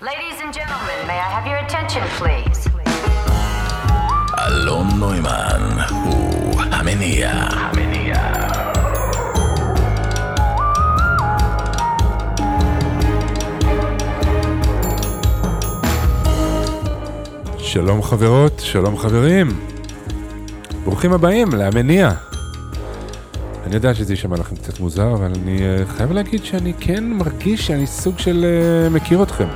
Ladies and gentlemen, may I have your attention, please? אלון נוימן הוא המניע. המניע. שלום חברות, שלום חברים. ברוכים הבאים להמניע. אני יודע שזה יישמע לכם קצת מוזר, אבל אני אה, חייב להגיד שאני כן מרגיש שאני סוג של אה, מכיר אתכם.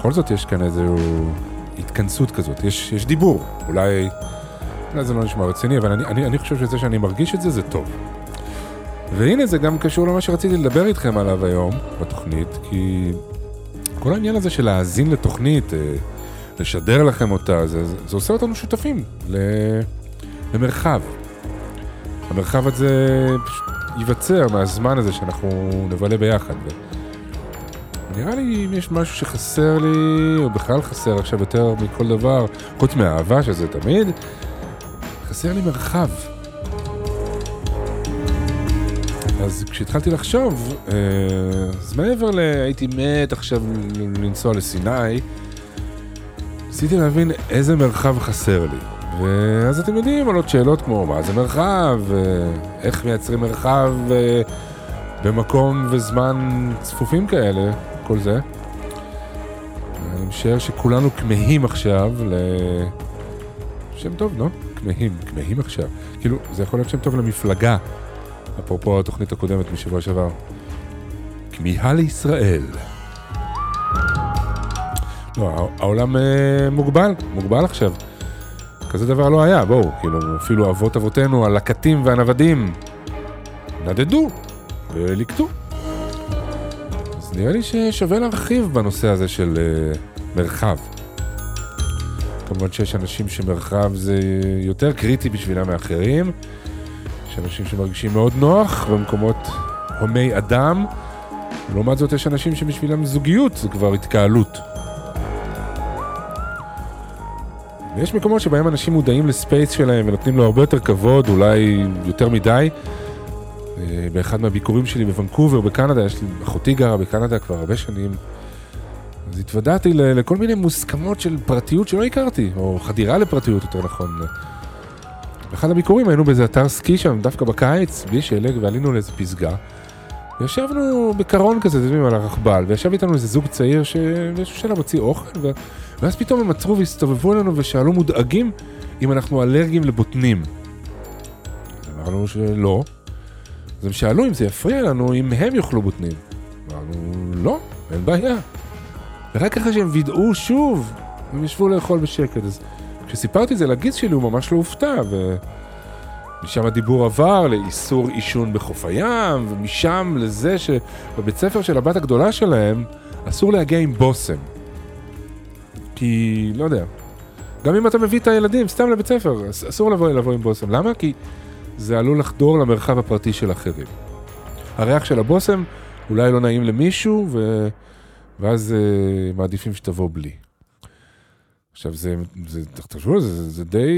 בכל זאת יש כאן איזו התכנסות כזאת, יש, יש דיבור. אולי, אולי זה לא נשמע רציני, אבל אני, אני, אני חושב שזה שאני מרגיש את זה, זה טוב. והנה זה גם קשור למה שרציתי לדבר איתכם עליו היום בתוכנית, כי כל העניין הזה של להאזין לתוכנית, אה, לשדר לכם אותה, זה, זה, עושה אותנו שותפים למרחב. המרחב הזה פשוט ייווצר מהזמן הזה שאנחנו נבלה ביחד. נראה לי אם יש משהו שחסר לי, או בכלל חסר עכשיו יותר מכל דבר, חוץ מהאהבה שזה תמיד, חסר לי מרחב. אז כשהתחלתי לחשוב, אה, אז מעבר ל... הייתי מת עכשיו לנסוע לסיני, ניסיתי להבין איזה מרחב חסר לי. ואז אתם יודעים, עולות שאלות כמו מה זה מרחב, אה, איך מייצרים מרחב אה, במקום וזמן צפופים כאלה, כל זה. אני משער שכולנו כמהים עכשיו ל... שם טוב, לא? כמהים, כמהים עכשיו. כאילו, זה יכול להיות שם טוב למפלגה, אפרופו התוכנית הקודמת משבוע שעבר. כמיהה לישראל. לא, העולם אה, מוגבל, מוגבל עכשיו. כזה דבר לא היה, בואו, כאילו, אפילו אבות אבותינו, הלקטים והנוודים, נדדו וליקטו. נראה לי ששווה להרחיב בנושא הזה של uh, מרחב. כמובן שיש אנשים שמרחב זה יותר קריטי בשבילם מאחרים. יש אנשים שמרגישים מאוד נוח במקומות הומי אדם. לעומת זאת יש אנשים שבשבילם זוגיות זה כבר התקהלות. ויש מקומות שבהם אנשים מודעים לספייס שלהם ונותנים לו הרבה יותר כבוד, אולי יותר מדי. אה, באחד מהביקורים שלי בוונקובר, בקנדה, יש לי, אחותי גרה בקנדה כבר הרבה שנים, אז התוודעתי לכל מיני מוסכמות של פרטיות שלא הכרתי, או חדירה לפרטיות יותר נכון. באחד הביקורים היינו באיזה אתר סקי שם, דווקא בקיץ, בלי שלג, ועלינו לאיזה פסגה. וישבנו בקרון כזה, אתם יודעים, על הרכבל, וישב איתנו איזה זוג צעיר שבאיזשהו שלב הוציא אוכל, ו... ואז פתאום הם עצרו והסתובבו אלינו ושאלו מודאגים אם אנחנו אלרגיים לבוטנים. אמרנו שלא. אז הם שאלו אם זה יפריע לנו אם הם יאכלו בוטנים. אמרנו, לא, אין בעיה. ורק אחרי שהם וידאו שוב, הם ישבו לאכול בשקט. אז כשסיפרתי את זה לגיס שלי הוא ממש לא הופתע, ומשם הדיבור עבר לאיסור עישון בחוף הים, ומשם לזה שבבית ספר של הבת הגדולה שלהם אסור להגיע עם בושם. כי, לא יודע, גם אם אתה מביא את הילדים סתם לבית ספר, אסור לבוא, לבוא עם בושם. למה? כי זה עלול לחדור למרחב הפרטי של אחרים. הריח של הבושם אולי לא נעים למישהו, ו... ואז uh, מעדיפים שתבוא בלי. עכשיו, זה, זה, תחשבו זה, זה, זה די...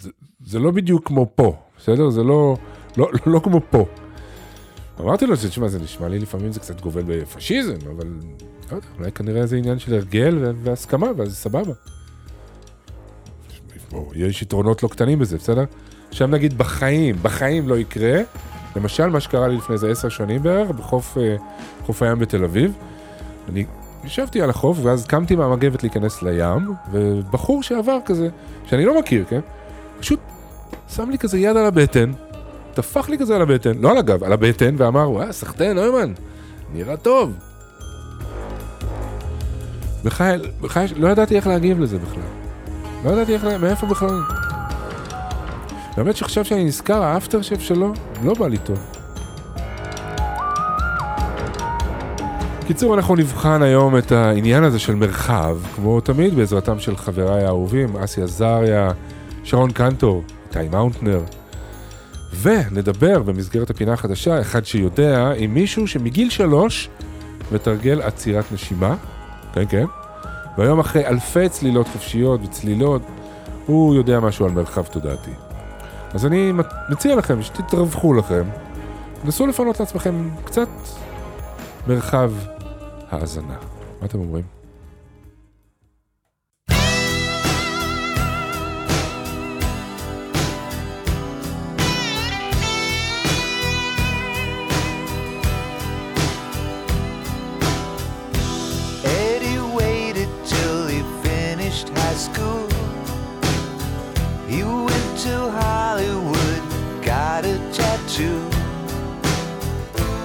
זה, זה לא בדיוק כמו פה, בסדר? זה לא, לא, לא, לא כמו פה. אמרתי לו, תשמע, זה נשמע לי לפעמים זה קצת גובל בפשיזם, אבל לא יודע, אולי כנראה זה עניין של הרגל והסכמה, ואז סבבה. בוא, יש יתרונות לא קטנים בזה, בסדר? עכשיו נגיד בחיים, בחיים לא יקרה. למשל, מה שקרה לי לפני איזה עשר שנים בערך, בחוף אה, חוף הים בתל אביב. אני ישבתי על החוף, ואז קמתי מהמגבת להיכנס לים, ובחור שעבר כזה, שאני לא מכיר, כן? פשוט שם לי כזה יד על הבטן, טפח לי כזה על הבטן, לא על הגב, על הבטן, ואמר, וואה, סחטיין, נוימן, נראה טוב. בחיי, בחיי, לא ידעתי איך להגיב לזה בכלל. לא ידעתי איך, מאיפה בכלל. באמת שעכשיו שאני נזכר, האפטר שף שלו לא בא לי טוב. קיצור, אנחנו נבחן היום את העניין הזה של מרחב, כמו תמיד בעזרתם של חבריי האהובים, אסי עזריה, שרון קנטור, איתי מאונטנר. ונדבר במסגרת הפינה החדשה, אחד שיודע, עם מישהו שמגיל שלוש מתרגל עצירת נשימה, כן כן, והיום אחרי אלפי צלילות חופשיות וצלילות, הוא יודע משהו על מרחב תודעתי. אז אני מציע לכם שתתרווחו לכם, נסו לפנות לעצמכם קצת מרחב האזנה. מה אתם אומרים?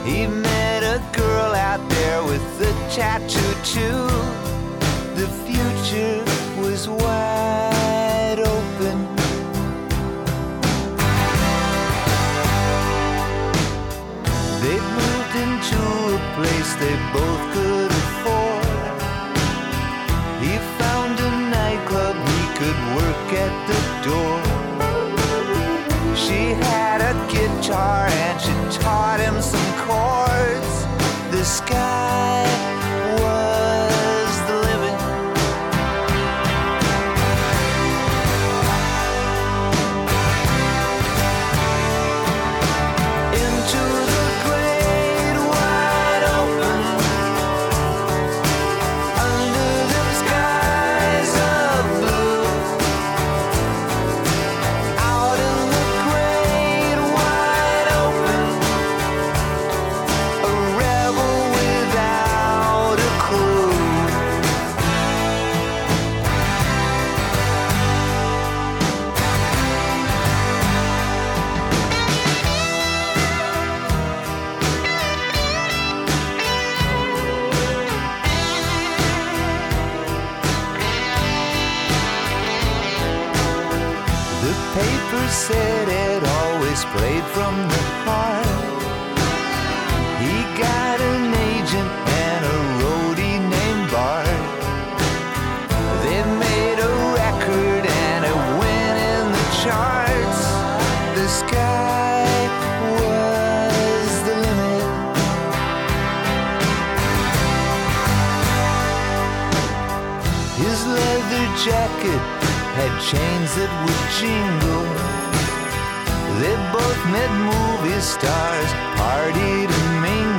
He met a girl out there with a tattoo too. His leather jacket had chains that would jingle. They both met movie stars, partied and mingle.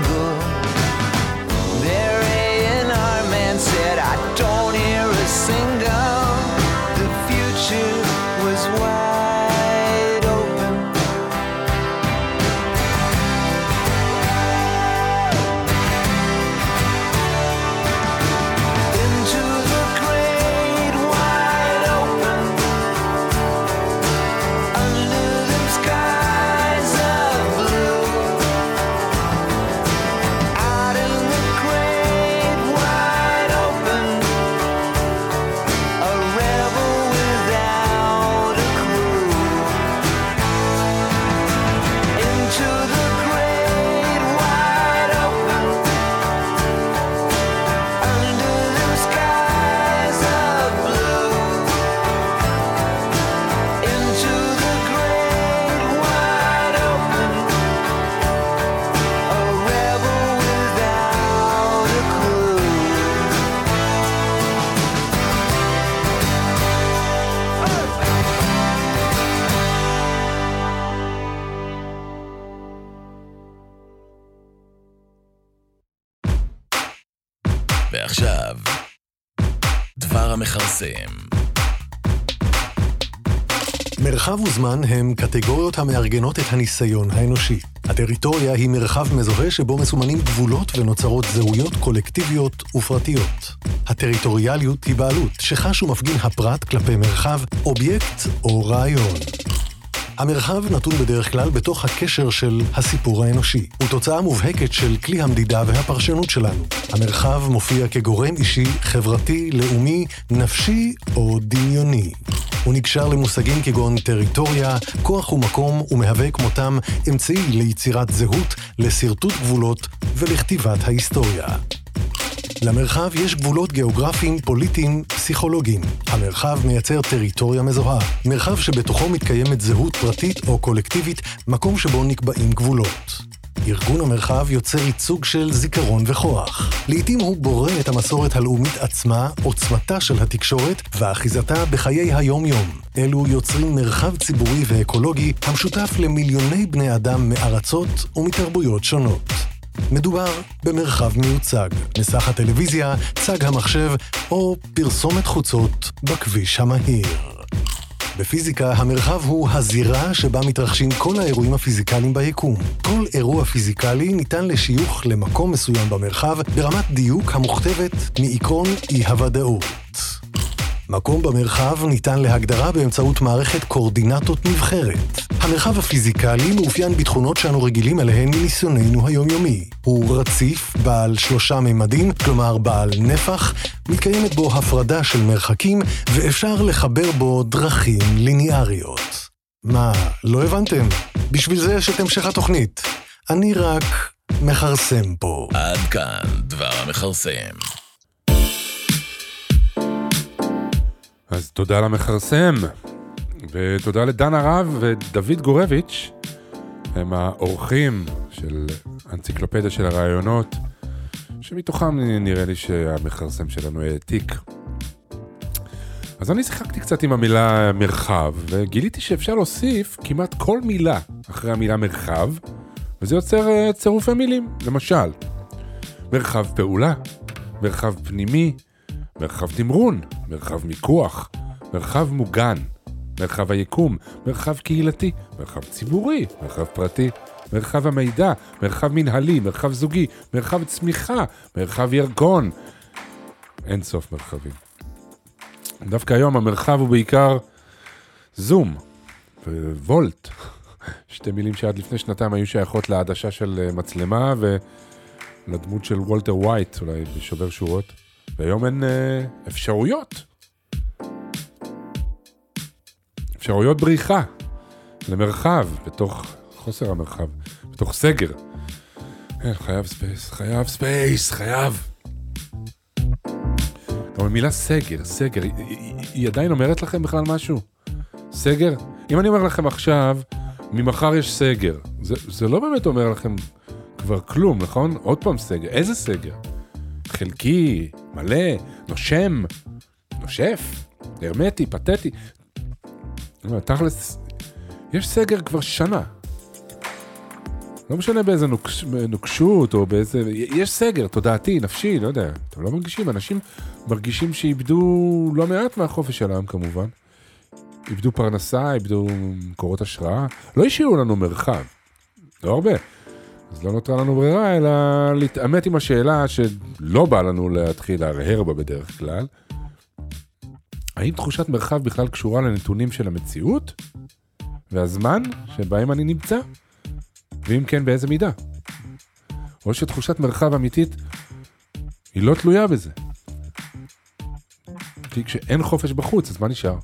וזמן הם קטגוריות המארגנות את הניסיון האנושי. הטריטוריה היא מרחב מזוהה שבו מסומנים גבולות ונוצרות זהויות קולקטיביות ופרטיות. הטריטוריאליות היא בעלות שחש ומפגין הפרט כלפי מרחב, אובייקט או רעיון. המרחב נתון בדרך כלל בתוך הקשר של הסיפור האנושי. הוא תוצאה מובהקת של כלי המדידה והפרשנות שלנו. המרחב מופיע כגורם אישי, חברתי, לאומי, נפשי או דמיוני. הוא נקשר למושגים כגון טריטוריה, כוח ומקום, ומהווה כמותם אמצעי ליצירת זהות, לשרטוט גבולות ולכתיבת ההיסטוריה. למרחב יש גבולות גיאוגרפיים, פוליטיים, פסיכולוגיים. המרחב מייצר טריטוריה מזוהה, מרחב שבתוכו מתקיימת זהות פרטית או קולקטיבית, מקום שבו נקבעים גבולות. ארגון המרחב יוצר ייצוג של זיכרון וכוח. לעתים הוא בורא את המסורת הלאומית עצמה, עוצמתה של התקשורת ואחיזתה בחיי היום-יום. אלו יוצרים מרחב ציבורי ואקולוגי המשותף למיליוני בני אדם מארצות ומתרבויות שונות. מדובר במרחב מיוצג, מסך הטלוויזיה, צג המחשב או פרסומת חוצות בכביש המהיר. בפיזיקה, המרחב הוא הזירה שבה מתרחשים כל האירועים הפיזיקליים ביקום. כל אירוע פיזיקלי ניתן לשיוך למקום מסוים במרחב ברמת דיוק המוכתבת מעקרון אי-הוודאות. מקום במרחב ניתן להגדרה באמצעות מערכת קורדינטות נבחרת. המרחב הפיזיקלי מאופיין בתכונות שאנו רגילים אליהן מניסיוננו היומיומי. הוא רציף, בעל שלושה ממדים, כלומר בעל נפח, מתקיימת בו הפרדה של מרחקים, ואפשר לחבר בו דרכים ליניאריות. מה, לא הבנתם? בשביל זה יש את המשך התוכנית. אני רק מכרסם פה. עד כאן דבר המכרסם. אז תודה למכרסם, ותודה לדן הרב ודוד גורביץ', הם האורחים של אנציקלופדיה של הרעיונות, שמתוכם נראה לי שהמכרסם שלנו העתיק. אז אני שיחקתי קצת עם המילה מרחב, וגיליתי שאפשר להוסיף כמעט כל מילה אחרי המילה מרחב, וזה יוצר אה, צירופי מילים. למשל, מרחב פעולה, מרחב פנימי, מרחב תמרון, מרחב מיקוח, מרחב מוגן, מרחב היקום, מרחב קהילתי, מרחב ציבורי, מרחב פרטי, מרחב המידע, מרחב מנהלי, מרחב זוגי, מרחב צמיחה, מרחב ירקון. אין סוף מרחבים. דווקא היום המרחב הוא בעיקר זום ווולט. שתי מילים שעד לפני שנתיים היו שייכות לעדשה של אה, מצלמה ולדמות של וולטר ווייט, אולי בשובר שורות. והיום הן אה, אפשרויות. אפשרויות בריחה למרחב, בתוך חוסר המרחב, בתוך סגר. כן, חייב space, חייב space, חייב. גם המילה סגר, סגר, היא, היא, היא עדיין אומרת לכם בכלל משהו? סגר? אם אני אומר לכם עכשיו, ממחר יש סגר, זה, זה לא באמת אומר לכם כבר כלום, נכון? עוד פעם סגר, איזה סגר? חלקי, מלא, נושם, נושף, הרמטי, פתטי. תכלס, יש סגר כבר שנה. לא משנה באיזה נוקש, נוקשות או באיזה... יש סגר תודעתי, נפשי, לא יודע. אתם לא מרגישים? אנשים מרגישים שאיבדו לא מעט מהחופש שלהם כמובן. איבדו פרנסה, איבדו מקורות השראה. לא השאירו לנו מרחב. לא הרבה. אז לא נותרה לנו ברירה, אלא להתעמת עם השאלה שלא בא לנו להתחיל להרהר בה בדרך כלל. האם תחושת מרחב בכלל קשורה לנתונים של המציאות והזמן שבהם אני נמצא? ואם כן, באיזה מידה? או שתחושת מרחב אמיתית היא לא תלויה בזה. כי כשאין חופש בחוץ, אז מה נשאר?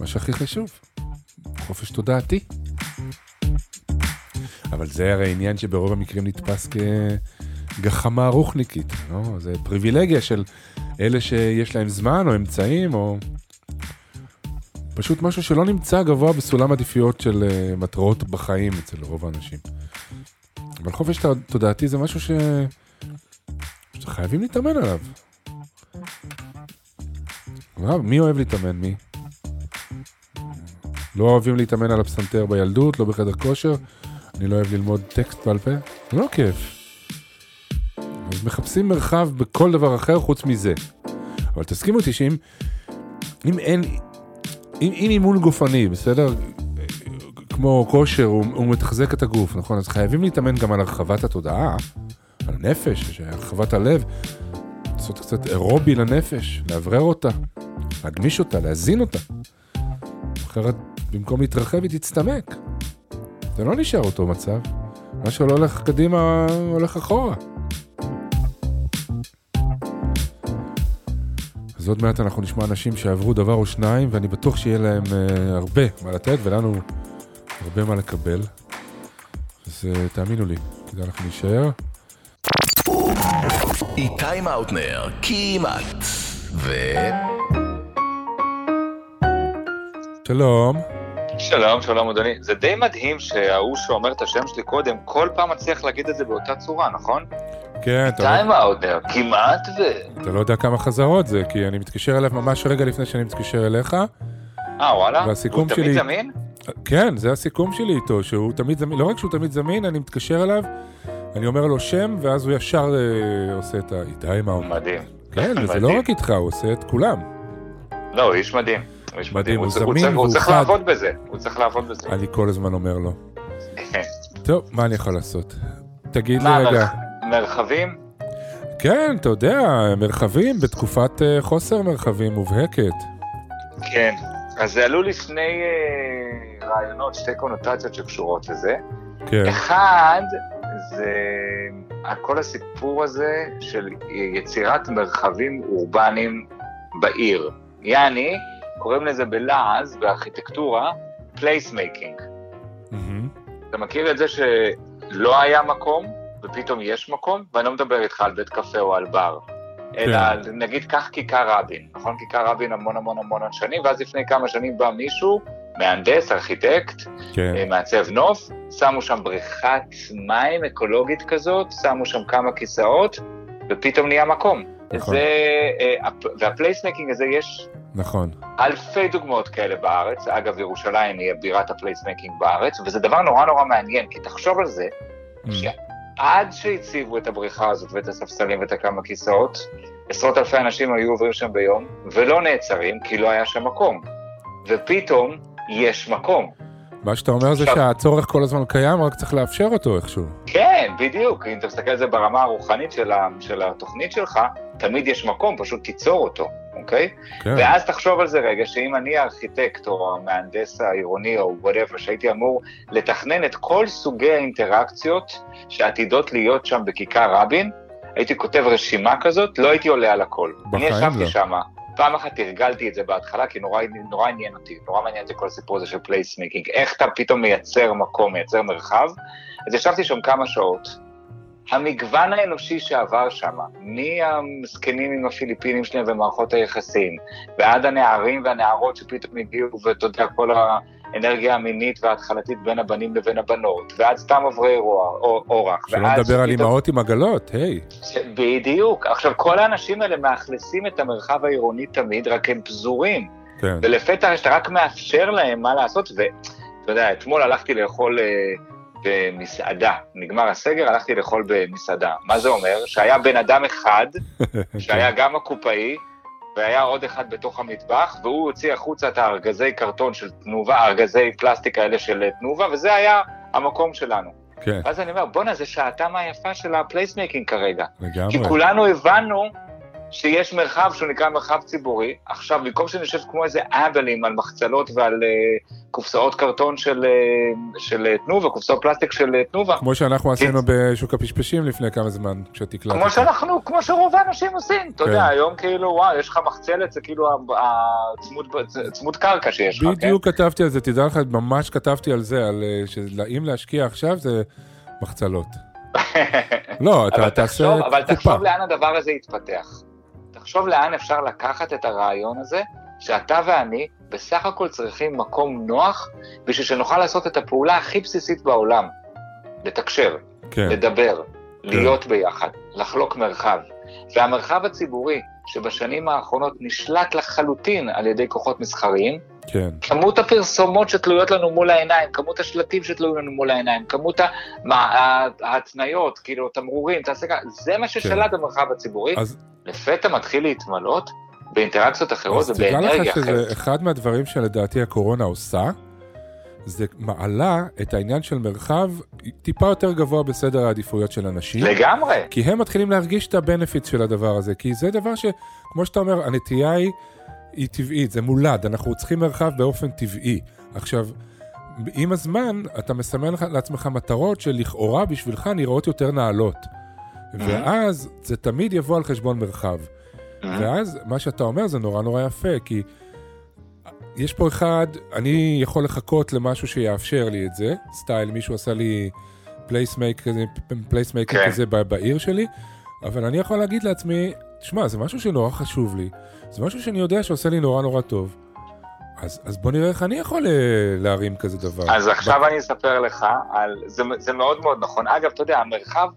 מה שהכי חשוב, חופש תודעתי. אבל זה הרי עניין שברוב המקרים נתפס כגחמה רוחניקית, לא? זה פריבילגיה של אלה שיש להם זמן או אמצעים או... פשוט משהו שלא נמצא גבוה בסולם עדיפויות של uh, מטרות בחיים אצל רוב האנשים. אבל חופש תודעתי זה משהו ש... שחייבים להתאמן עליו. מי אוהב להתאמן? מי? לא אוהבים להתאמן על הפסנתר בילדות, לא בחדר כושר, אני לא אוהב ללמוד טקסט בעל פה, זה לא כיף. אז מחפשים מרחב בכל דבר אחר חוץ מזה. אבל תסכימו אותי שאם אם אין, אם, אם אימון גופני, בסדר? כמו כושר, הוא, הוא מתחזק את הגוף, נכון? אז חייבים להתאמן גם על הרחבת התודעה, על הנפש, הרחבת הלב, לעשות קצת אירובי לנפש, לאוורר אותה, להגמיש אותה, להזין אותה. אחרת, במקום להתרחב, היא תצטמק. זה לא נשאר אותו מצב. מה שלא הולך קדימה, הולך אחורה. אז עוד מעט אנחנו נשמע אנשים שעברו דבר או שניים, ואני בטוח שיהיה להם uh, הרבה מה לתת, ולנו הרבה מה לקבל. אז uh, תאמינו לי, כדאי לכם להישאר. איתי מאוטנר, כמעט. ו... שלום. שלום, שלום אדוני. זה די מדהים שההוא שאומר את השם שלי קודם, כל פעם מצליח להגיד את זה באותה צורה, נכון? כן, אתה טיים לא, אאוטר, כמעט ו... אתה לא יודע כמה חזרות זה, כי אני מתקשר אליו ממש רגע לפני שאני מתקשר אליך. אה, וואלה? והסיכום הוא תמיד שלי- זמין? כן, זה הסיכום שלי איתו, שהוא תמיד זמין, לא רק שהוא תמיד זמין, אני מתקשר אליו, אני אומר לו שם, ואז הוא ישר אה, עושה את ה... איתי מאוטנר. מדהים. כן, וזה לא. רק איתך, הוא עושה את כולם. לא, הוא איש מדהים. הוא איש מדהים, הוא זמין צריך- הוא והוא צריך חד. לעבוד בזה. הוא צריך לעבוד בזה. אני כל הזמן אומר לו. טוב, מה אני יכול לעשות? תגיד לי רגע. מרח- מרחבים? כן, אתה יודע, מרחבים בתקופת אה, חוסר מרחבים מובהקת. כן. אז עלו לי שני אה, רעיונות, שתי קונוטציות שקשורות לזה. כן, אחד, זה כל הסיפור הזה של יצירת מרחבים אורבניים בעיר. יעני, קוראים לזה בלעז, בארכיטקטורה, placemaking. מהמם. אתה מכיר את זה שלא היה מקום, ופתאום יש מקום? ואני לא מדבר איתך על בית קפה או על בר. אלא כן. על, נגיד, קח כיכר רבין, נכון? כיכר רבין המון המון המון שנים, ואז לפני כמה שנים בא מישהו, מהנדס, ארכיטקט, כן, אה, מעצב נוף, שמו שם בריכת מים אקולוגית כזאת, שמו שם כמה כיסאות, ופתאום נהיה מקום. נכון. זה, אה, הפ- וה placemaking הזה, יש נכון. אלפי דוגמאות כאלה בארץ. אגב, ירושלים היא בירת ה placemaking בארץ, וזה דבר נורא נורא מעניין, כי תחשוב על זה, Mm. שעד שהציבו את הבריכה הזאת ואת הספסלים ואת הכמה כיסאות, עשרות אלפי אנשים היו עוברים שם ביום, ולא נעצרים, כי לא היה שם מקום. ופתאום יש מקום. מה שאתה אומר זה שהצורך כל הזמן קיים, רק צריך לאפשר אותו איכשהו. כן, בדיוק. אם אתה מסתכל על זה ברמה הרוחנית של, ה, של התוכנית שלך, תמיד יש מקום, פשוט תיצור אותו, אוקיי? כן, ואז תחשוב על זה רגע, שאם אני הארכיטקט או המהנדס העירוני או whatever, שהייתי אמור לתכנן את כל סוגי האינטראקציות שעתידות להיות שם בכיכר רבין, הייתי כותב רשימה כזאת, לא הייתי עולה על הכל. אני ישבתי לא. שם, פעם אחת תרגלתי את זה בהתחלה, כי נורא, נורא עניין אותי, נורא מעניין אותי כל הסיפור הזה של placemaking, איך אתה פתאום מייצר מקום, מייצר מרחב. אז ישבתי שם כמה שעות. המגוון האנושי שעבר שם, מהזקנים עם הפיליפינים שלהם ומערכות היחסים, ועד הנערים והנערות שפתאום הגיעו, ואתה יודע, כל האנרגיה המינית וההתחלתית בין הבנים לבין הבנות, ועד סתם עוברי אורח. שלא נדבר על אימהות עם עגלות, היי. בדיוק. עכשיו, כל האנשים האלה מאכלסים את המרחב העירוני תמיד, רק הם פזורים. כן, ולפתע שאתה רק מאפשר להם מה לעשות, ואתה יודע, אתמול הלכתי לאכול אה, במסעדה, נגמר הסגר, הלכתי לאכול במסעדה. מה זה אומר? שהיה בן אדם אחד, שהיה גם הקופאי, והיה עוד אחד בתוך המטבח, והוא הוציא החוצה את הארגזי קרטון של תנובה, ארגזי פלסטיק האלה של תנובה, וזה היה המקום שלנו. כן, ואז אני אומר, בואנה, זה שעתם היפה של ה placemaking כרגע. כי לגמרי. כולנו הבנו שיש מרחב שהוא נקרא מרחב ציבורי. עכשיו, במקום שנשב כמו איזה אבלים על מחצלות ועל uh, קופסאות קרטון של, uh, של uh, תנובה, קופסאות פלסטיק של uh, תנובה, כמו שאנחנו עשינו בשוק הפשפשים לפני כמה זמן, כשתקלטת. כמו שאנחנו, כמו שרוב האנשים עושים. אתה כן. יודע, היום כאילו, וואו, יש לך מחצלת, זה כאילו הצמוד, צמוד קרקע שיש לך, כן? בדיוק כתבתי על זה, תדע לך, ממש כתבתי על זה, על שאם להשקיע עכשיו זה מחצלות. לא, אתה תעשה תחשוב, אבל קופה. תחשוב לאן הדבר הזה יתפתח. תחשוב לאן אפשר לקחת את הרעיון הזה, שאתה ואני בסך הכל צריכים מקום נוח, בשביל שנוכל לעשות את הפעולה הכי בסיסית בעולם. לתקשר, כן, לדבר, להיות ביחד, לחלוק מרחב. והמרחב הציבורי, שבשנים האחרונות נשלט לחלוטין על ידי כוחות מסחריים, כן, כמות הפרסומות שתלויות לנו מול העיניים, כמות השלטים שתלויים לנו מול העיניים, כמות ההתניות, כאילו, תמרורים, תעשה ככה, זה מה ששלט במרחב הציבורי. כן. אז לפתע מתחיל להתמלות באינטראקציות אחרות אז תדע ובאנרגיה לך שזה אחרת. אחד מהדברים שלדעתי הקורונה עושה, זה מעלה את העניין של מרחב טיפה יותר גבוה בסדר העדיפויות של אנשים. לגמרי. כי הם מתחילים להרגיש את הבנפיט של הדבר הזה, כי זה דבר שכמו שאתה אומר, הנטייה היא, היא טבעית, זה מולד, אנחנו צריכים מרחב באופן טבעי. עכשיו, עם הזמן אתה מסמן לעצמך מטרות שלכאורה בשבילך נראות יותר נעלות. ואז זה תמיד יבוא על חשבון מרחב. ואז מה שאתה אומר זה נורא נורא יפה, כי יש פה אחד, אני יכול לחכות למשהו שיאפשר לי את זה, סטייל, מישהו עשה לי placemaking כן. כזה ב- בעיר שלי, אבל אני יכול להגיד לעצמי, תשמע, זה משהו שנורא חשוב לי, זה משהו שאני יודע שעושה לי נורא נורא טוב. אז, אז בוא נראה איך אני יכול אה, להרים כזה דבר. אז עכשיו אני אספר לך על... זה, זה מאוד מאוד נכון. אגב, אתה יודע, המרחב,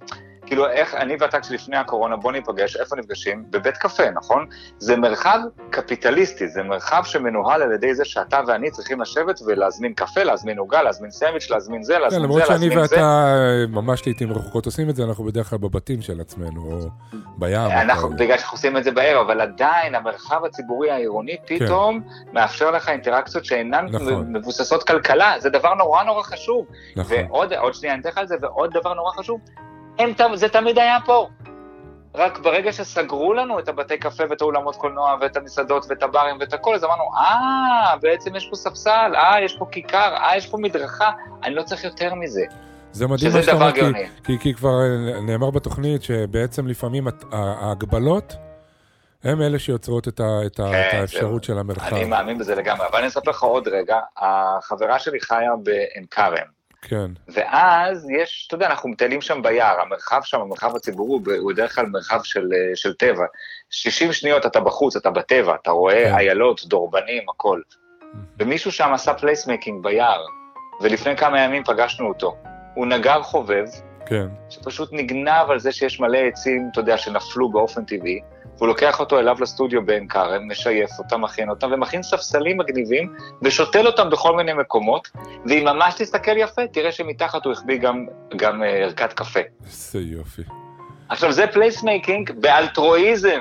כאילו, איך אני ואתה כשלפני הקורונה, בוא ניפגש, איפה נפגשים? בבית קפה, נכון? זה מרחב קפיטליסטי, זה מרחב שמנוהל על ידי זה שאתה ואני צריכים לשבת ולהזמין קפה, להזמין עוגה, להזמין סנדוויץ', להזמין זה, כן, להזמין למרות זה, שאני להזמין זה. ואתה אה, ממש לעיתים רחוקות עושים את זה, אנחנו בדרך כלל בבתים של עצמנו, או בים. אנחנו. בגלל שאנחנו עושים את זה בערב, אבל עדיין המרחב הציבורי העירוני פתאום מאפשר לך אינטראקציות שאינן כן. נכון. מבוססות כלכלה, זה דבר נורא נורא חשוב. נכון. ועוד עוד שנייה אני אתן לך על זה, ועוד דבר נורא חשוב, הם, זה תמיד היה פה. רק ברגע שסגרו לנו את הבתי קפה ואת האולמות קולנוע ואת המסעדות ואת הברים ואת הכל, אז אמרנו, אה, בעצם יש פה ספסל, אה, יש פה כיכר, אה, יש פה מדרכה, אני לא צריך יותר מזה. זה מדהים מה שאתה אומר, כי-. כי, כי כבר נאמר בתוכנית שבעצם לפעמים ההגבלות הם אלה שיוצרות את, ה, את, כן, את האפשרות של המרחב. אני מאמין בזה לגמרי, אבל אני אספר לך עוד רגע, החברה שלי חיה בעין כרם. כן, ואז יש, אתה יודע, אנחנו מטיילים שם ביער, המרחב שם, המרחב הציבורי, הוא בדרך כלל מרחב של, אה, של טבע. 60 שניות אתה בחוץ, אתה בטבע, אתה רואה כן. איילות, דורבנים, הכל. ומישהו שם עשה placemaking ביער, ולפני כמה ימים פגשנו אותו. הוא נגר חובב, כן. שפשוט נגנב על זה שיש מלא עצים, אתה יודע, שנפלו באופן טבעי, והוא לוקח אותו אליו לסטודיו בעין כרם, משייף אותם, מכין אותם, ומכין ספסלים מגניבים, ושותל אותם בכל מיני מקומות, ואם ממש תסתכל יפה, תראה שמתחת הוא החביא גם, גם אה, ערכת קפה. איזה יופי. עכשיו, זה placemaking באלטרואיזם.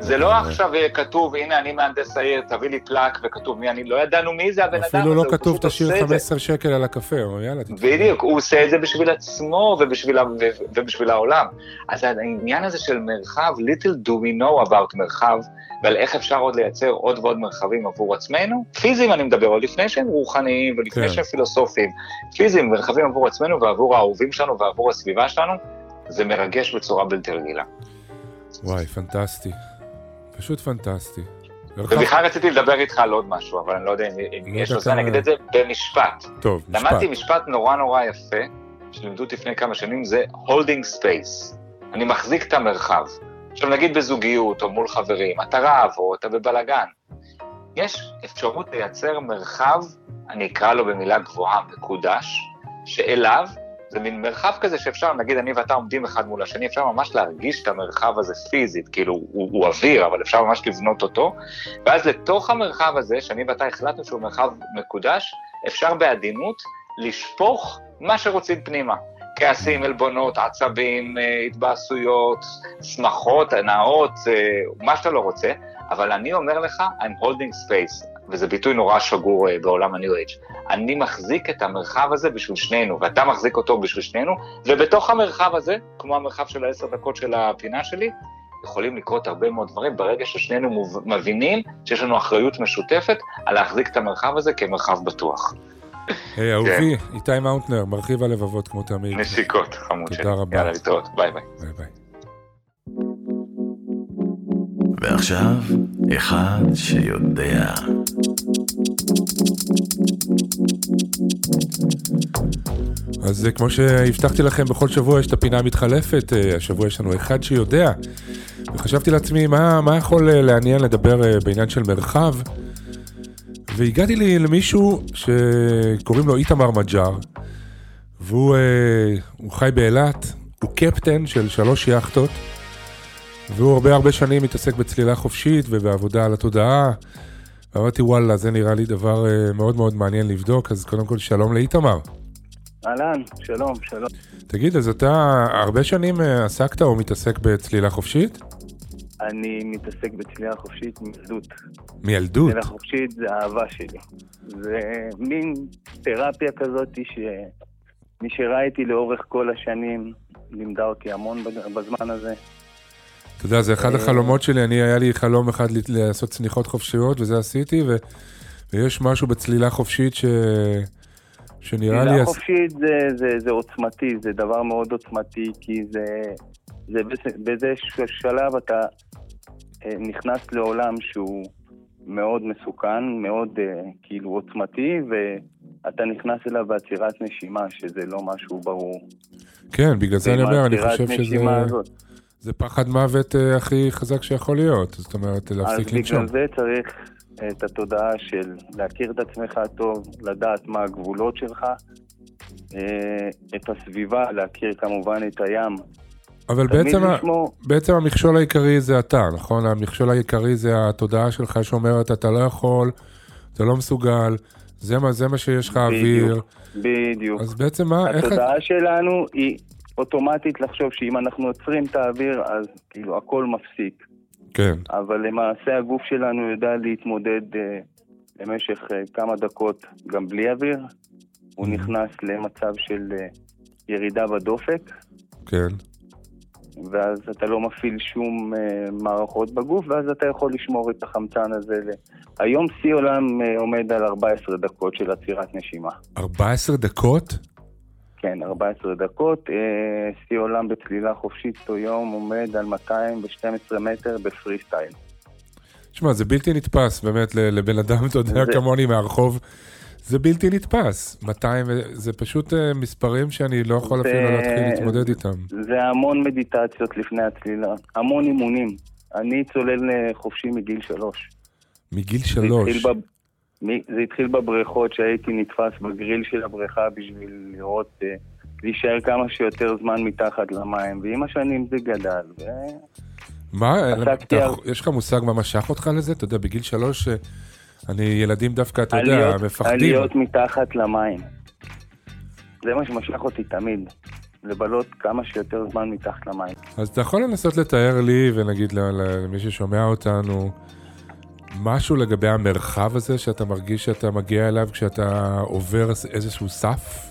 זה לא. עכשיו אה, כתוב, הנה אני מהנדס העיר, תביא לי plaque וכתוב מי אני, לא ידענו מי זה הבן אדם הזה, אפילו לא כתוב תשאיר את זה. 15 שקל על הקפה, אומר, יאללה, תתחיל. בדיוק, הוא עושה את זה בשביל עצמו ובשביל העולם. אז העניין הזה של מרחב, little do we know about מרחב, ועל איך אפשר עוד לייצר עוד ועוד מרחבים עבור עצמנו, פיזיים אני מדבר, עוד לפני שהם רוחניים ולפני כן. שהם פילוסופיים, פיזיים, מרחבים עבור עצמנו ועבור האהובים שלנו ועבור הסביבה שלנו, זה מרגש בצורה בלתי רגילה. וואי, פנטסטי. פשוט פנטסטי. ובכלל רציתי לדבר איתך על עוד משהו, אבל אני לא יודע אם יש לזה, אני אגיד את זה במשפט. טוב, משפט. למדתי משפט נורא נורא יפה, שלימדו אותי לפני כמה שנים, זה holding space. אני מחזיק את המרחב. עכשיו נגיד בזוגיות או מול חברים, אתה רב או אתה בבלגן. יש אפשרות לייצר מרחב, אני אקרא לו במילה גבוהה, מקודש, שאליו, זה מין מרחב כזה שאפשר, נגיד אני ואתה עומדים אחד מול השני, אפשר ממש להרגיש את המרחב הזה פיזית, כאילו הוא, הוא אוויר, אבל אפשר ממש לבנות אותו, ואז לתוך המרחב הזה, שאני ואתה החלטנו שהוא מרחב מקודש, אפשר בעדינות לשפוך מה שרוצים פנימה. כעסים, עלבונות, עצבים, אה, התבאסויות, שמחות, הנאות, אה, מה שאתה לא רוצה, אבל אני אומר לך, I'm holding space, וזה ביטוי נורא שגור אה, בעולם ה-New Age. אני מחזיק את המרחב הזה בשביל שנינו, ואתה מחזיק אותו בשביל שנינו, ובתוך המרחב הזה, כמו המרחב של העשר דקות של הפינה שלי, יכולים לקרות הרבה מאוד דברים ברגע ששנינו מבינים שיש לנו אחריות משותפת על להחזיק את המרחב הזה כמרחב בטוח. היי, אהובי, איתי מאונטנר, מרחיב הלבבות כמו תמיד. נשיקות, חמוד תודה שלי. רבה. יאללה, להתראות, ביי ביי. ביי ביי. ועכשיו, אחד שיודע. אז כמו שהבטחתי לכם, בכל שבוע יש את הפינה המתחלפת, אה, השבוע יש לנו אחד שיודע. וחשבתי לעצמי, מה, מה יכול אה, לעניין לדבר אה, בעניין של מרחב? והגעתי לי למישהו שקוראים לו איתמר מג'אר, והוא הוא חי באילת, הוא קפטן של שלוש יאכטות, והוא הרבה הרבה שנים מתעסק בצלילה חופשית ובעבודה על התודעה. ואמרתי, וואלה, זה נראה לי דבר אה, מאוד מאוד מעניין לבדוק, אז קודם כל שלום לאיתמר. אהלן, שלום, שלום. תגיד, אז אתה הרבה שנים אה, עסקת או מתעסק בצלילה חופשית? אני מתעסק בצלילה חופשית מילדות. מילדות. צלילה חופשית זה אהבה שלי. זה מין תרפיה כזאת שמי שראה איתי לאורך כל השנים לימדה אותי המון בזמן הזה. אתה יודע, זה אחד אה, החלומות שלי, אני, היה לי חלום אחד לעשות צניחות חופשיות, וזה עשיתי, ו... ויש משהו בצלילה חופשית ש... שנראה לי... צלילה חופשית זה, זה, זה עוצמתי, זה דבר מאוד עוצמתי, כי זה, זה באיזשהו שלב אתה אה, נכנס לעולם שהוא מאוד מסוכן, מאוד אה, כאילו עוצמתי, ואתה נכנס אליו בעצירת נשימה, שזה לא משהו ברור. כן, בגלל זה אני אומר, אני חושב שזה הזאת. זה פחד מוות אה, הכי חזק שיכול להיות. זאת אומרת, אז להפסיק לנשום. בגלל זה צריך את התודעה של להכיר את עצמך טוב, לדעת מה הגבולות שלך, אה, את הסביבה, להכיר כמובן את הים, אבל בעצם, לשמור, בעצם המכשול העיקרי זה אתה, נכון? המכשול העיקרי זה התודעה שלך שאומרת אתה לא יכול, אתה לא מסוגל, זה מה, זה מה שיש לך אוויר. בדיוק. אז בעצם מה, איך... התודעה שלנו היא אוטומטית לחשוב שאם אנחנו עוצרים את האוויר, אז כאילו הכל מפסיק. כן, אבל למעשה הגוף שלנו יודע להתמודד אה, למשך אה, כמה דקות גם בלי אוויר. הוא Mhm. נכנס למצב של אה, ירידה בדופק, כן. ואז אתה לא מפעיל שום אה, מערכות בגוף, ואז אתה יכול לשמור את החמצן הזה. ל... היום שיא עולם אה, עומד על 14 דקות של עצירת נשימה. 14 דקות? כן, 14 דקות. אה, שיא עולם בצלילה חופשית אותו יום עומד על 212 מטר בפרי סטייל. תשמע, זה בלתי נתפס, באמת, לבן אדם, אתה יודע, זה- כמוני מהרחוב, זה בלתי נתפס. 200, ו- זה פשוט אה, מספרים שאני לא יכול זה- אפילו להתחיל להתמודד איתם. זה המון מדיטציות לפני הצלילה, המון אימונים. אני צולל אה, חופשי מגיל שלוש. מגיל זה שלוש. התחיל, בב... זה התחיל בבריכות שהייתי נתפס בגריל של הבריכה בשביל לראות, אה, להישאר כמה שיותר זמן מתחת למים, ועם השנים זה גדל. ו... מה, עסקתי אתה- על- יש לך מושג מה משך אותך לזה? אתה יודע, בגיל שלוש, אה, אני, ילדים דווקא, אתה יודע, עליות, מפחדים. עליות מתחת למים. זה מה שמשך אותי תמיד, לבלות כמה שיותר זמן מתחת למים. אז אתה יכול לנסות לתאר לי, ונגיד למי ששומע אותנו, משהו לגבי המרחב הזה שאתה מרגיש שאתה מגיע אליו כשאתה עובר איזשהו סף?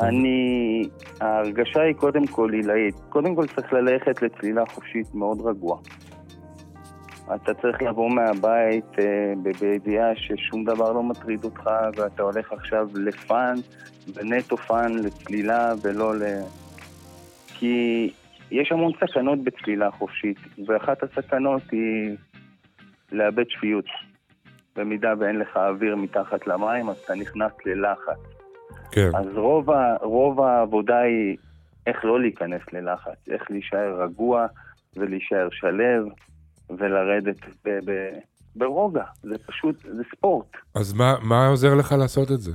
אני... ההרגשה היא קודם כל עילאית. קודם כל צריך ללכת לצלילה חופשית מאוד רגוע. אתה צריך לבוא מהבית אה, בידיעה ששום דבר לא מטריד אותך, ואתה הולך עכשיו ל fun, ונטו fun לצלילה, ולא ל... כי יש המון סכנות בצלילה חופשית, ואחת הסכנות היא לאבד שפיות. במידה ואין לך אוויר מתחת למים, אז אתה נכנס ללחץ. כן. אז רוב, ה, רוב העבודה היא איך לא להיכנס ללחץ, איך להישאר רגוע ולהישאר שלב ולרדת ב, ב, ברוגע. זה פשוט, זה ספורט. אז מה, מה עוזר לך לעשות את זה?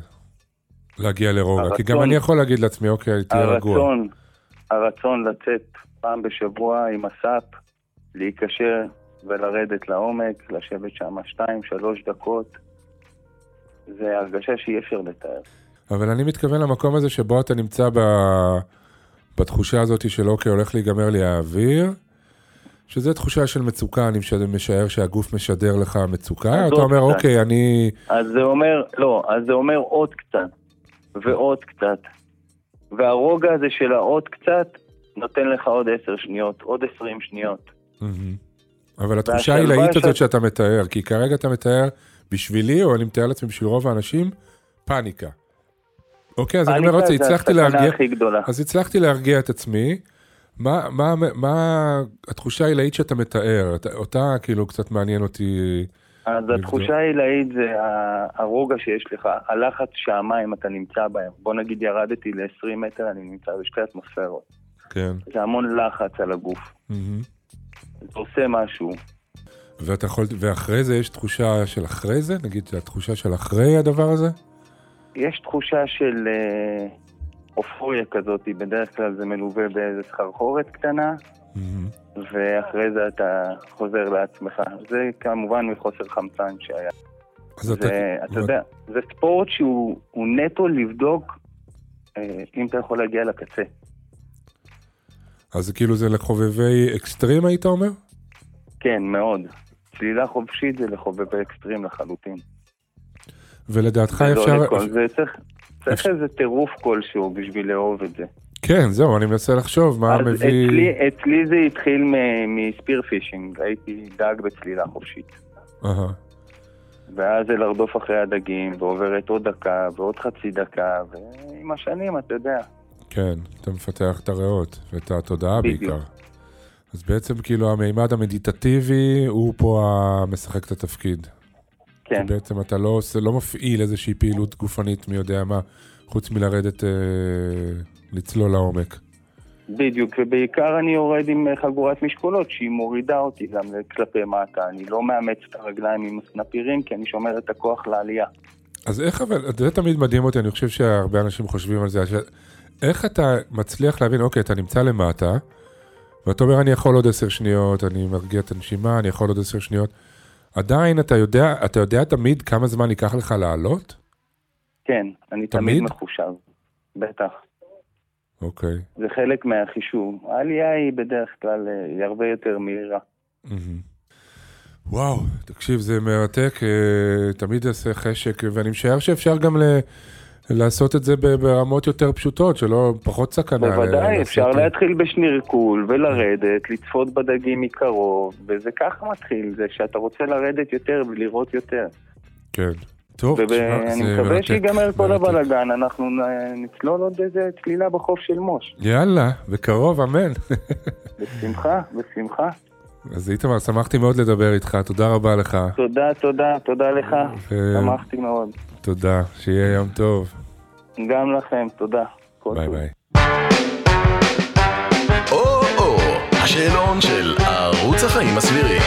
להגיע לרוגע? כי גם הרצון. אני יכול להגיד לעצמי, אוקיי, תהיה רגוע. הרצון, הרצון לצאת פעם בשבוע עם הסאפ, להיקשר ולרדת לעומק, לשבת שם שתיים, שלוש דקות, זה הרגשה שאי אפשר לתאר. אבל אני מתכוון למקום הזה שבו אתה נמצא ב... בתחושה הזאת של אוקיי, הולך להיגמר לי האוויר, שזה תחושה של מצוקה, אני משער שהגוף משדר לך מצוקה, אתה אומר, קצת. אוקיי, אני... אז זה אומר, לא, אז זה אומר עוד קצת, ועוד קצת. והרוגע הזה של העוד קצת, נותן לך עוד עשר שניות, עוד עשרים שניות. מהמם. אבל התחושה העילאית הזאת שאת- שאתה מתאר, כי כרגע אתה מתאר בשבילי, או אני מתאר לעצמי בשביל רוב האנשים, פאניקה. אוקיי, אז אני אומר, רוצה, זה הצלחתי להרגיע. אז הצלחתי להרגיע את עצמי. מה, מה, מה התחושה העילאית שאתה מתאר? אותה כאילו קצת מעניין אותי. אז לבדוק. התחושה העילאית זה הרוגע שיש לך, הלחץ שהמים אתה נמצא בהם. בוא נגיד ירדתי ל-20 מטר, אני נמצא בשתי אטמוספירות. כן. זה המון לחץ על הגוף. מהמם. זה עושה משהו. ואתה יכול, ואחרי זה יש תחושה של אחרי זה? נגיד, התחושה של אחרי הדבר הזה? יש תחושה של אה, אופוריה כזאת, בדרך כלל זה מלווה באיזה סחרחורת קטנה, מהמם. ואחרי זה אתה חוזר לעצמך. זה כמובן מחוסר חמצן שהיה. אז אתה... זה, אתה יודע, זה ספורט שהוא הוא נטו לבדוק אה, אם אתה יכול להגיע לקצה. אז כאילו זה לחובבי אקסטרים, היית אומר? כן, מאוד. צלילה חופשית זה לחובבי אקסטרים לחלוטין. ולדעתך זה לא אפשר... לכל- זה צריך, צריך אפשר- איזה טירוף כלשהו בשביל לאהוב את זה. כן, זהו, אני מנסה לחשוב מה אז מביא... אצלי, אצלי זה התחיל מספיר פישינג, הייתי דג בצלילה חופשית. אהה. ואז זה לרדוף אחרי הדגים, ועוברת עוד דקה, ועוד חצי דקה, ועם השנים, אתה יודע. כן, אתה מפתח את הריאות ואת התודעה בדיוק. בעיקר. אז בעצם כאילו המימד המדיטטיבי הוא פה המשחק את התפקיד. כן, כי בעצם אתה לא עושה, לא מפעיל איזושהי פעילות גופנית מי יודע מה, חוץ מלרדת, אה, לצלול לעומק. בדיוק, ובעיקר אני יורד עם אה, חגורת משקולות, שהיא מורידה אותי גם כלפי מטה. אני לא מאמץ את הרגליים עם הסנפירים, כי אני שומר את הכוח לעלייה. אז איך אבל, זה תמיד מדהים אותי, אני חושב שהרבה אנשים חושבים על זה. איך אתה מצליח להבין, אוקיי, אתה נמצא למטה, ואתה אומר, אני יכול עוד עשר שניות, אני מרגיע את הנשימה, אני יכול עוד עשר שניות. עדיין אתה יודע, אתה יודע תמיד כמה זמן ייקח לך לעלות? כן, אני תמיד? תמיד מחושב. בטח. אוקיי. זה חלק מהחישוב. העלייה היא בדרך כלל, אה, היא הרבה יותר מהירה. וואו, תקשיב, זה מרתק, אה, תמיד יעשה חשק, ואני משער שאפשר גם ל... לעשות את זה ברמות יותר פשוטות, שלא פחות סכנה. בוודאי, לעשות- אפשר להתחיל בשנירקול ולרדת, לצפות בדגים מקרוב, וזה ככה מתחיל, זה שאתה רוצה לרדת יותר ולראות יותר. כן. טוב, תשמע, ואני זה מקווה מרתק, שיגמר כל. הבלאגן, אנחנו נצלול עוד איזה צלילה בחוף של מוש. יאללה, בקרוב, אמן. בשמחה, בשמחה. אז איתמר, שמחתי מאוד לדבר איתך, תודה רבה לך. תודה, תודה, תודה לך. שמחתי מאוד. תודה, שיהיה יום טוב. גם לכם, תודה. ביי. ביי. או-או, השאלון של ערוץ החיים הסבירים.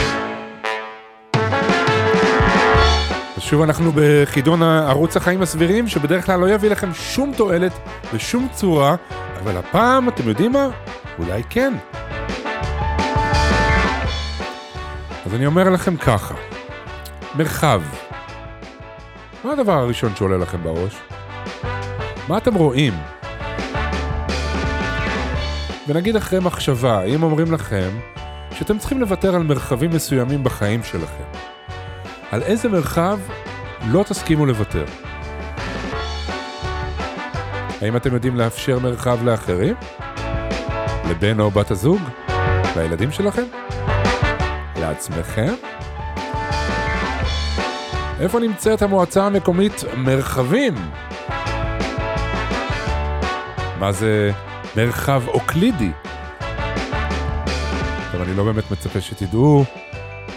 אז שוב אנחנו בחידון ערוץ החיים הסבירים, שבדרך כלל לא יביא לכם שום תועלת בשום צורה, אבל הפעם, אתם יודעים מה? אולי כן. אז אני אומר לכם ככה, מרחב. מה הדבר הראשון שעולה לכם בראש? מה אתם רואים? ונגיד אחרי מחשבה, אם אומרים לכם שאתם צריכים לוותר על מרחבים מסוימים בחיים שלכם, על איזה מרחב לא תסכימו לוותר? האם אתם יודעים לאפשר מרחב לאחרים? לבן או בת הזוג? לילדים שלכם? לעצמכם? איפה נמצאת המועצה המקומית מרחבים? מה זה מרחב אוקלידי? טוב, אני לא באמת מצפה שתדעו,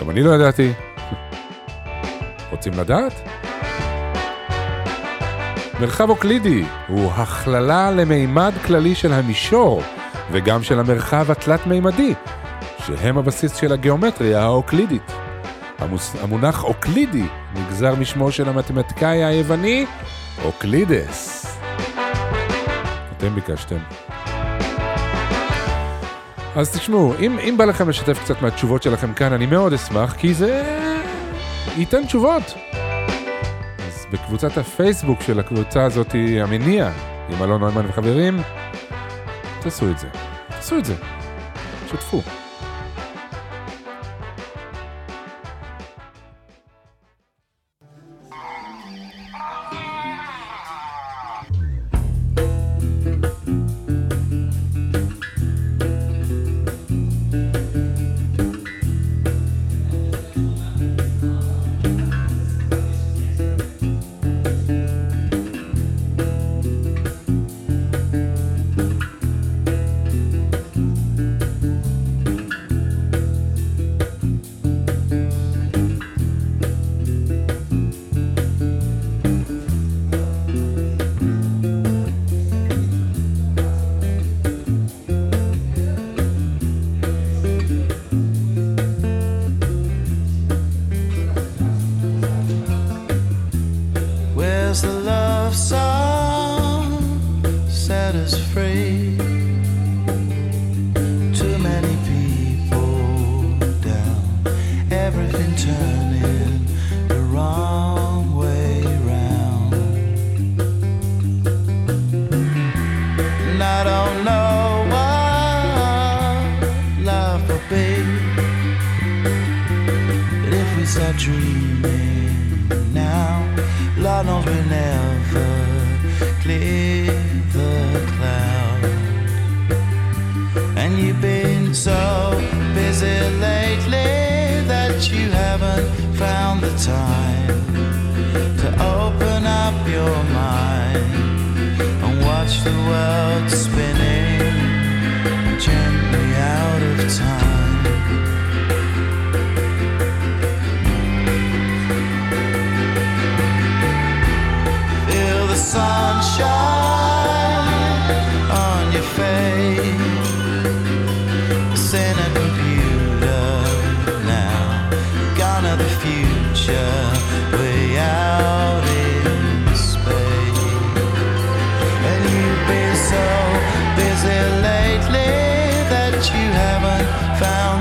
גם אני לא ידעתי. רוצים לדעת? מרחב אוקלידי הוא הכללה למימד כללי של המישור וגם של המרחב התלת-מימדי, שהם הבסיס של הגיאומטריה האוקלידית. המוס... המונח אוקלידי נגזר משמו של המתמטיקאי היווני אוקלידס. אתם ביקשתם. אז תשמעו, אם, אם בא לכם לשתף קצת מהתשובות שלכם כאן, אני מאוד אשמח, כי זה ייתן תשובות. אז בקבוצת הפייסבוק של הקבוצה הזאת, המניע, עם אלון נוימן וחברים, תעשו את זה. תעשו את זה. שתפו.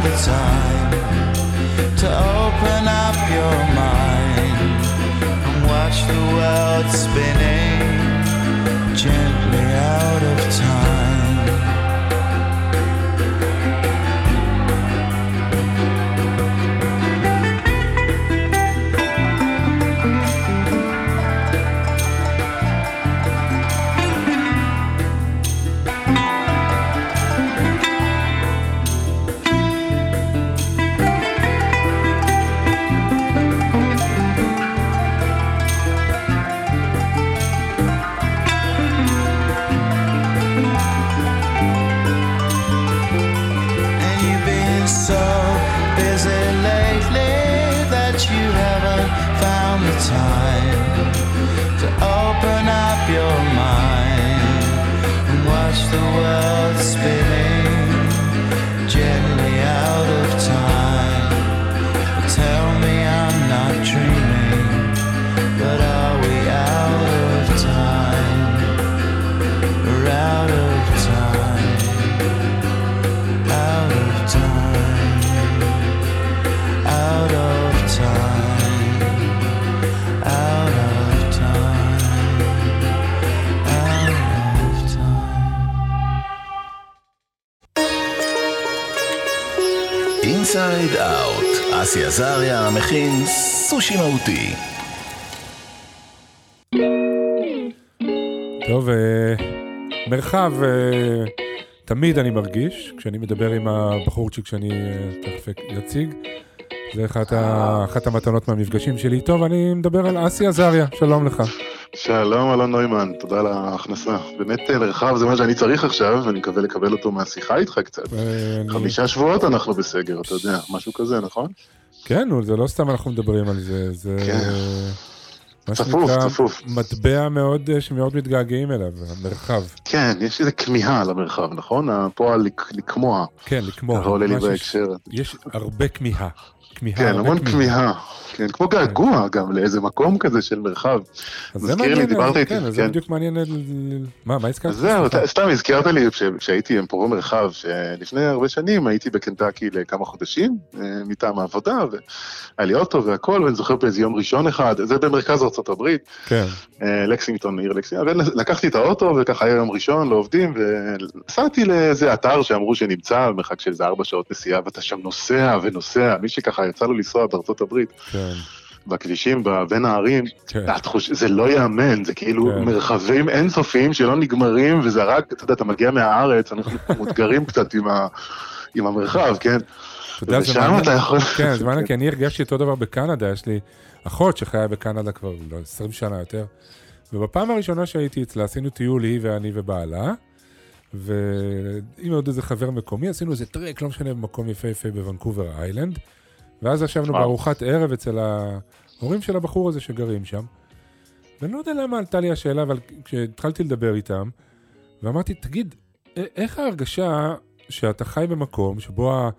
Time to open up your mind and watch the world spinning עזריה מכין סושי מהותי. טוב, אה, מרחב, אה, תמיד אני מרגיש, כשאני מדבר עם הבחורצ'יק שאני אה, תכף אציג, זה אחת, ה, אחת המתנות מהמפגשים שלי איתו, ואני מדבר על אסי עזריה, שלום לך. שלום, אלון נוימן, תודה על ההכנסה. באמת מרחב זה מה שאני צריך עכשיו, ואני מקווה לקבל אותו מהשיחה איתך קצת. אני- חמישה שבועות אנחנו בסגר, אתה יודע, משהו כזה, נכון? כן, נו, זה לא סתם אנחנו מדברים על זה, זה כן. מה צפוף, שנקרא צפוף. מטבע מאוד, אה, שמאוד מתגעגעים אליו, המרחב. כן, יש איזו כמיהה למרחב, נכון? הפועל לק- לקמוע, כן, לקמור. ככה עולה לי בהקשר. יש הרבה כמיהה. כמיהה, כן, המון כמיהה. כן, כמו געגוע גם לאיזה מקום כזה של מרחב. אז זה מזכיר לי, מעניין, דיברת איתי, כן, זה כן. בדיוק מעניין, מה, מה הזכרת? זהו, סתם הזכרת לי כשהייתי עם פורום מרחב, שלפני הרבה שנים הייתי בקנטקי לכמה חודשים אה, מטעם העבודה, והיה לי אוטו והכל, ואני זוכר באיזה יום ראשון אחד, זה במרכז ארה"ב, כן, אה, לקסינגטון, עיר לקסינגטון, ולקחתי את האוטו, וככה היה יום ראשון, לא עובדים, ונסעתי לאיזה אתר שאמרו שנמצא במרחק של איזה ארבע שעות נסיעה, ואתה שם נוסע ונוסע, מי שככה יצא לו לנסוע בארצות הברית, כן, בכבישים, בין הערים, כן. התחוש... זה לא ייאמן, זה כאילו כן. מרחבים אינסופיים שלא נגמרים, וזה רק, אתה יודע, אתה מגיע מהארץ, אנחנו מאותגרים קצת עם, ה... עם המרחב, כן? אתה יודע, זה ושם מעניין, אתה יכול... כן, זה מעניין, כי אני הרגשתי אותו דבר בקנדה, יש לי אחות שחיה בקנדה כבר לא, 20 שנה יותר, ובפעם הראשונה שהייתי אצלה עשינו טיול, היא ואני ובעלה, ועם עוד איזה חבר מקומי, עשינו איזה טרק, לא משנה, במקום יפהפה בוונקובר איילנד, ואז ישבנו. בארוחת ערב אצל ההורים של הבחור הזה שגרים שם, ואני לא יודע למה עלתה לי השאלה, אבל כשהתחלתי לדבר איתם, ואמרתי, תגיד, איך ההרגשה שאתה חי במקום שבו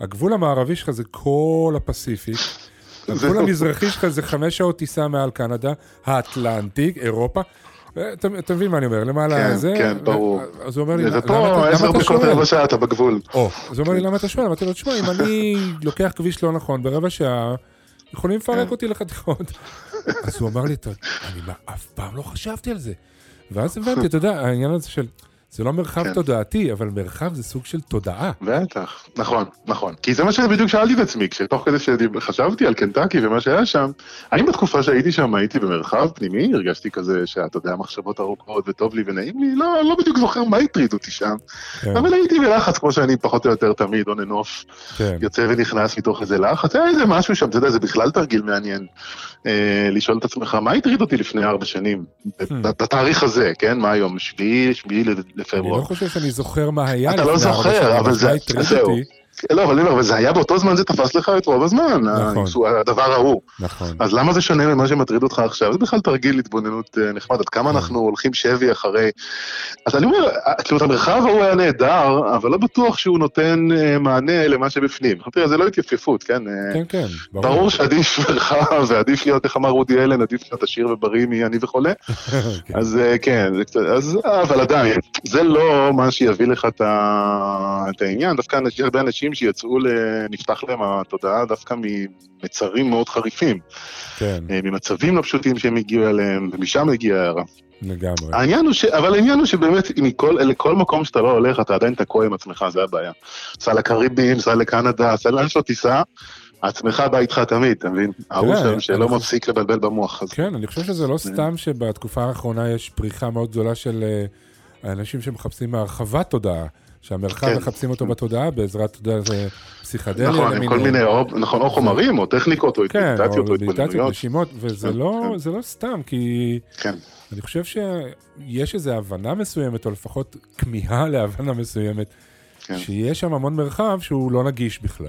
הגבול המערבי שלך זה כל הפסיפיק, הגבול המזרחי שלך זה חמש שעות טיסה מעל קנדה, האטלנטיק, אירופה. אתה אתה מבין מה אני אומר, למעלה כן, זה... כן, ברור. אז הוא אומר לי, למה אתה ופה עשר דקות שואל? רבע שעה אתה בגבול. אז הוא אומר לי, למה אתה שואל? אמרתי לו, תשמע, אם אני לוקח כביש לא נכון ברבע שעה, יכולים לפרק אותי לחתיכות. אז הוא אמר לי, "אתה- אני אף פעם לא חשבתי על זה. ואז הבנתי, אתה יודע, העניין הזה של, זה לא מרחב כן. תודעתי, אבל מרחב זה סוג של תודעה. בטח, נכון, נכון. כי זה מה שבדיוק שאלתי את עצמי, כשתוך כדי שחשבתי על קנטקי ומה שהיה שם, האם בתקופה שהייתי שם הייתי במרחב פנימי, הרגשתי כזה שאתה יודע, מחשבות ארוכות וטוב לי ונעים לי, לא, לא בדיוק זוכר מה הטריד אותי שם, כן, אבל הייתי בלחץ כמו שאני פחות או יותר תמיד, און אנוף, כן, יוצא ונכנס מתוך איזה לחץ, היה איזה משהו שם, אתה יודע, זה בכלל תרגיל מעניין, אה, לשאול את עצמך, מה הטריד אותי לפני ארבע שנים, בתאריך הזה, כן, מה היום, שביעי, שביעי אני לפברואר. לא חושב שאני זוכר מה היה אתה לא זוכר, אבל זה- זהו. לא, אבל אני אומר, אבל זה היה באותו זמן, זה תפס לך את רוב הזמן, נכון. נכון. הדבר ההוא. נכון, אז למה זה שונה ממה שמטריד אותך עכשיו? זה בכלל תרגיל התבוננות אה, נחמד, עד כמה כן. אנחנו הולכים שבי אחרי... אז אני אומר, אה, כאילו, את המרחב ההוא היה נהדר, אבל לא בטוח שהוא נותן אה, מענה למה שבפנים. תראה, זה לא התייפייפות, כן? כן, כן, ברור שעדיף מרחב, ועדיף להיות, איך אמר רודי אלן, עדיף להיות עשיר ובריא מעני וחולה. כן. אז כן, אז, אבל עדיין, זה לא מה שיביא לך את, העניין, דווקא הרבה אנשים אנשים שיצאו. נפתח להם התודעה דווקא ממצרים מאוד חריפים, כן, אה, ממצבים לא פשוטים שהם הגיעו אליהם, ומשם הגיעה ההערה. לגמרי. העניין הוא ש... אבל העניין הוא שבאמת, מכל, לכל מקום שאתה לא הולך, אתה עדיין תקוע עם עצמך, זה הבעיה. סע לקריבים, סע לקנדה, סע לאן שלא תיסע, עצמך בא איתך תמיד, אתה מבין? ההוא שם שלא אנחנו- מפסיק לבלבל במוח. אז כן, אני חושב שזה לא סתם שבתקופה האחרונה יש פריחה מאוד גדולה של אה, אנשים שמחפשים הרחבת תודעה, שהמרחב כן. מחפשים אותו בתודעה בעזרת, אתה יודע, זה פסיכדליה. נכון, עם כל. מיני, או- נכון, או חומרים, או טכניקות, או כן, מדיטציות, או התבוננויות. נשימות, וזה כן, לא, כן. זה לא סתם, כי כן, אני חושב שיש איזו הבנה מסוימת, או לפחות כמיהה להבנה מסוימת, כן. שיש שם המון מרחב שהוא לא נגיש בכלל.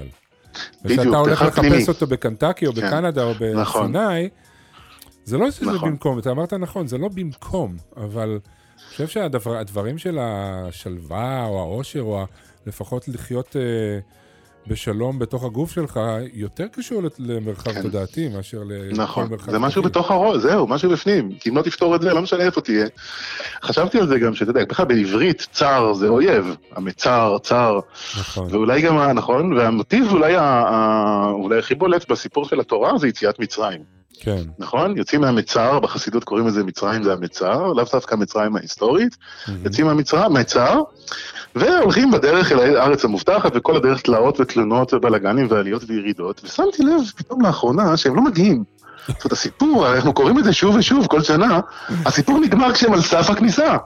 בדיוק, וכשאתה הולך לחפש. אותו בקנטקי או כן, בקנדה או נכון. בסיני, זה לא שזה נכון. במקום, אתה אמרת נכון, זה לא במקום, אבל חושב שהדברים של השלווה או העושר, או לפחות לחיות אה, בשלום בתוך הגוף שלך, יותר קשור למרחב כן. תודעתי מאשר לכל נכון, מרחב זה משהו. בתוך הראש, זהו, משהו בפנים, כי אם לא תפתור את זה, לא משנה איפה תהיה. חשבתי על זה גם, שאתה יודע, בכלל בעברית צר זה אויב, המצר, צר, נכון, ואולי גם, נכון, והמוטיב אולי, ה- ה- אולי הכי בולט בסיפור של התורה זה יציאת מצרים, כן, נכון? יוצאים מהמצר, בחסידות קוראים לזה מצרים זה המצר, לאו דווקא מצרים ההיסטורית, יוצאים מהמצר, מצר, והולכים בדרך אל הארץ המובטחת, וכל הדרך תלאות ותלונות ובלאגנים ועליות וירידות, ושמתי לב פתאום לאחרונה שהם לא מגיעים. זאת אומרת, הסיפור, אנחנו קוראים את זה שוב ושוב כל שנה, הסיפור נגמר כשהם על סף הכניסה,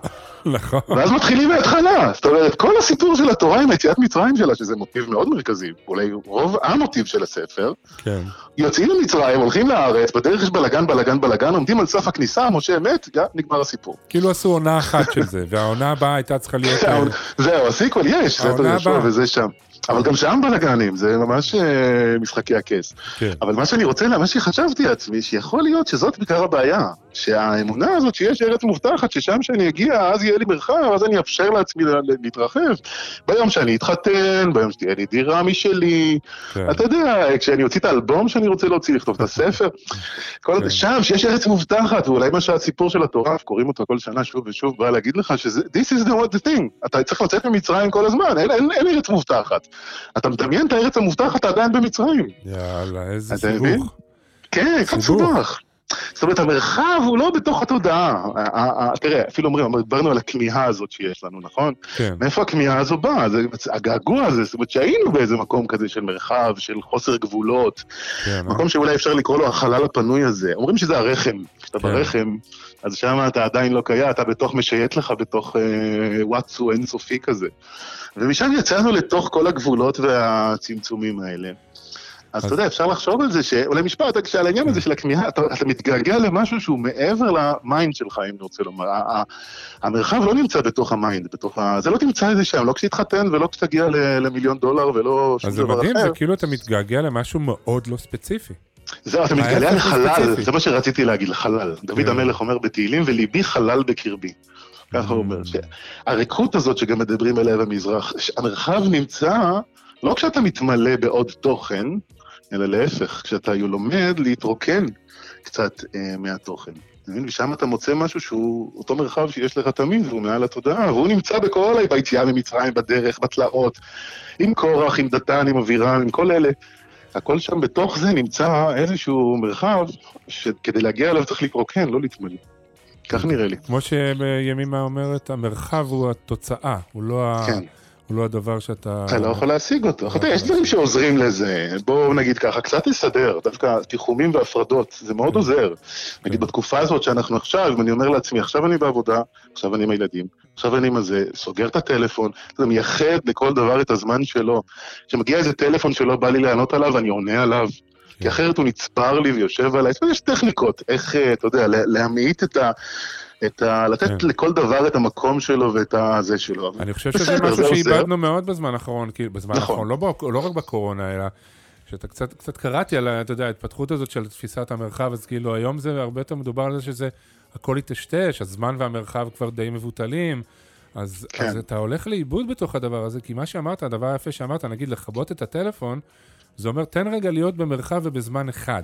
נכון, ואז מתחילים מההתחלה. זאת אומרת, כל הסיפור של התורה עם יציאת מצרים שלה, שזה מוטיב מאוד מרכזי, אולי רוב המוטיב של הספר, כן, יוצאים למצרים, הולכים לארץ, בדרך יש בלאגן, בלאגן, בלאגן, עומדים על סף הכניסה, משה מת, נגמר הסיפור. כאילו עשו עונה אחת של זה, והעונה הבאה הייתה צריכה להיות... זהו, הסיקוול יש, יהושע הבאה. וזה שם. אבל גם שם בלאגנים, זה ממש אה, משחקי הכס. כן. אבל מה שאני רוצה, מה שחשבתי לעצמי, שיכול להיות שזאת בעיקר הבעיה. שהאמונה הזאת שיש ארץ מובטחת, ששם שאני אגיע, אז יהיה לי מרחב, אז אני אאפשר לעצמי לה- להתרחב. ביום שאני אתחתן, ביום שתהיה לי דירה משלי, כן. אתה יודע, כשאני אוציא את האלבום שאני רוצה להוציא, לכתוב את הספר, כל כן. שם, שיש ארץ מובטחת, ואולי מה שהסיפור של התורה, קוראים אותו כל שנה שוב ושוב, בא להגיד לך שזה, this is the, what the thing, אתה צריך לצאת ממצרים כל הזמן, אין, אין, אין ארץ מובטחת. אתה מדמיין את הארץ המובטחת, אתה עדיין במצרים. יאללה, איזה? סיבוך. כן, קצת. סובך. זאת אומרת, המרחב הוא לא בתוך התודעה. תראה, אפילו אומרים, דיברנו על הכמיהה הזאת שיש לנו, נכון? כן, מאיפה הכמיהה הזו באה? זה, הגעגוע הזה, זאת אומרת שהיינו באיזה מקום כזה של מרחב, של חוסר גבולות, כן, אה? מקום שאולי אפשר לקרוא לו החלל הפנוי הזה. אומרים שזה הרחם. כשאתה כן. ברחם, אז שם אתה עדיין לא קיים, אתה בתוך, משייט לך בתוך אה, וואטסו אינסופי כזה. ומשם יצאנו לתוך כל הגבולות והצמצומים האלה. אז אתה יודע, אפשר לחשוב על זה, שאולי משפט, כשעל העניין הזה של הכמיהה, אתה, אתה מתגעגע למשהו שהוא מעבר ל mind שלך, אם אני רוצה לומר. המרחב לא נמצא בתוך ה mind, בתוך ה... זה לא תמצא את זה שם, לא כשתתחתן ולא כשתגיע למיליון דולר ולא שום אז זה דבר מדהים, אחר. זה כאילו אתה מתגעגע למשהו מאוד לא ספציפי. זהו, אתה ההפך לחלל, מספציפי. זה מה שרציתי להגיד, לחלל. דוד כן. המלך אומר בתהילים, וליבי חלל בקרבי. ככה הוא אומר, שהריקות הזאת שגם מדברים עליה במזרח, המרחב נמצא לא כשאתה מתמלא בעוד תוכן, אלא להפך, כשאתה לומד להתרוקן קצת אה, מהתוכן. אתה מבין? ושם אתה מוצא משהו שהוא אותו מרחב שיש לך תמיד, והוא מעל התודעה, והוא נמצא בכל, ביציאה ממצרים, בדרך, בתלאות, עם קורח, עם דתן, עם אבירם, עם כל אלה. הכל שם בתוך זה נמצא איזשהו מרחב שכדי להגיע אליו צריך להתרוקן, לא להתמלא. כך נראה לי. כמו שימימה אומרת, המרחב הוא התוצאה, הוא לא, ה... כן. הוא לא הדבר שאתה... אתה לא יכול להשיג אותו. אתה יודע, יש דברים שעוזרים לזה. בואו נגיד ככה, קצת תסדר, דווקא תיחומים והפרדות, זה מאוד עוזר. נגיד בתקופה הזאת שאנחנו עכשיו, אם אני אומר לעצמי, עכשיו אני בעבודה, עכשיו אני עם הילדים, עכשיו אני עם הזה, סוגר את הטלפון, אתה יודע, מייחד לכל דבר את הזמן שלו. כשמגיע איזה טלפון שלא בא לי לענות עליו, אני עונה עליו. כי אחרת הוא נצבר לי ויושב עליי. יש טכניקות, איך, אה, אתה יודע, לה- להמעיט את ה... את ה... לתת כן. לכל דבר את המקום שלו ואת הזה שלו. אני חושב שזה בסדר, משהו זה עוזר. שאיבדנו מאוד בזמן האחרון, כאילו, בזמן נכון. האחרון, לא, לא רק בקורונה, אלא שאתה קצת, קצת קראתי על, אתה יודע, ההתפתחות הזאת של תפיסת המרחב, אז כאילו היום זה הרבה יותר מדובר על זה שזה, הכל היטשטש, הזמן והמרחב כבר די מבוטלים, אז, כן. אז אתה הולך לאיבוד בתוך הדבר הזה, כי מה שאמרת, הדבר היפה שאמרת, נגיד לכבות את הטלפון, זה אומר, תן רגע להיות במרחב ובזמן אחד.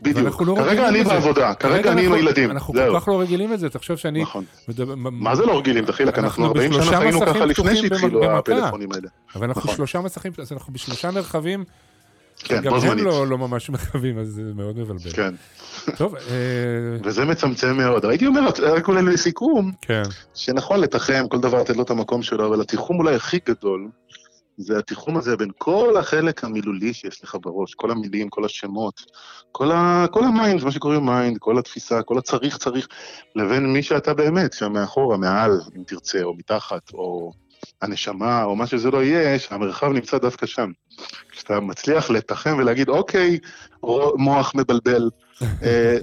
בדיוק. לא כרגע אני לזה. בעבודה, כרגע אני עם אנחנו- הילדים. אנחנו. כל כך לא רגילים לזה, תחשוב שאני... נכון. מדבר- מה זה לא רגילים, דחילק? אנחנו 40 שנה חיינו ככה לפני שהתחילו. הפלאפונים האלה. אבל אנחנו נכון. שלושה מסכים, אז אנחנו בשלושה מרחבים, כן, גם בו הם זמנית. לא לא ממש מקווים, אז זה מאוד מבלבל. כן. טוב, אה, וזה מצמצם מאוד. הייתי אומר, רק אולי לסיכום, כן. שנכון לתחם, כל דבר לתת לו את המקום שלו, אבל התיחום אולי הכי גדול, זה התיחום הזה בין כל החלק המילולי שיש לך בראש, כל המילים, כל השמות, כל, ה... כל ה mind, מה שקוראים mind, כל התפיסה, כל הצריך צריך, לבין מי שאתה באמת, שם מאחורה, מעל, אם תרצה, או מתחת, או הנשמה, או מה שזה לא יהיה, שהמרחב נמצא דווקא שם. כשאתה מצליח לתחם ולהגיד, אוקיי, מוח מבלבל,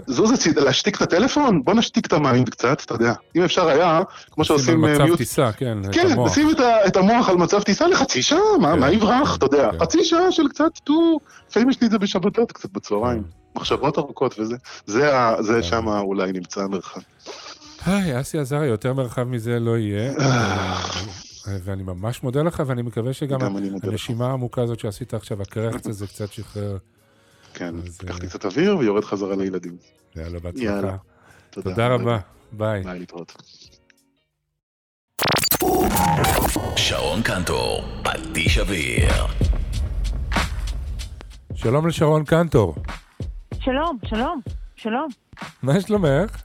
זוז הצידה, להשתיק את הטלפון? בוא נשתיק את ה mind קצת, אתה יודע. אם אפשר היה, כמו שים שעושים על אה, מצב mute טיסה, כן, כן. נשים את, המוח על מצב טיסה לחצי שעה, מה, כן. יברח, אתה יודע, כן. חצי שעה של קצת טור, לפעמים יש לי את זה בשבתות, קצת בצהריים, מחשבות ארוכות וזה, זה, כן. שם אולי נמצא המרחב. היי, אסי עזריה, יותר מרחב מזה לא יהיה. אה, ואני ממש מודה לך, ואני מקווה שגם. הנשימה העמוקה הזאת שעשית עכשיו, הקרחץ הזה קצת שחרר. כן, אז, לקחתי אה, קצת אוויר ויורד חזרה לילדים. יאללה, בהצלחה. יאללה. תודה רבה, ביי. ביי, להתראות. שרון קנטור, פטיש אוויר. שלום לשרון קנטור. שלום, שלום, שלום. מה שלומך?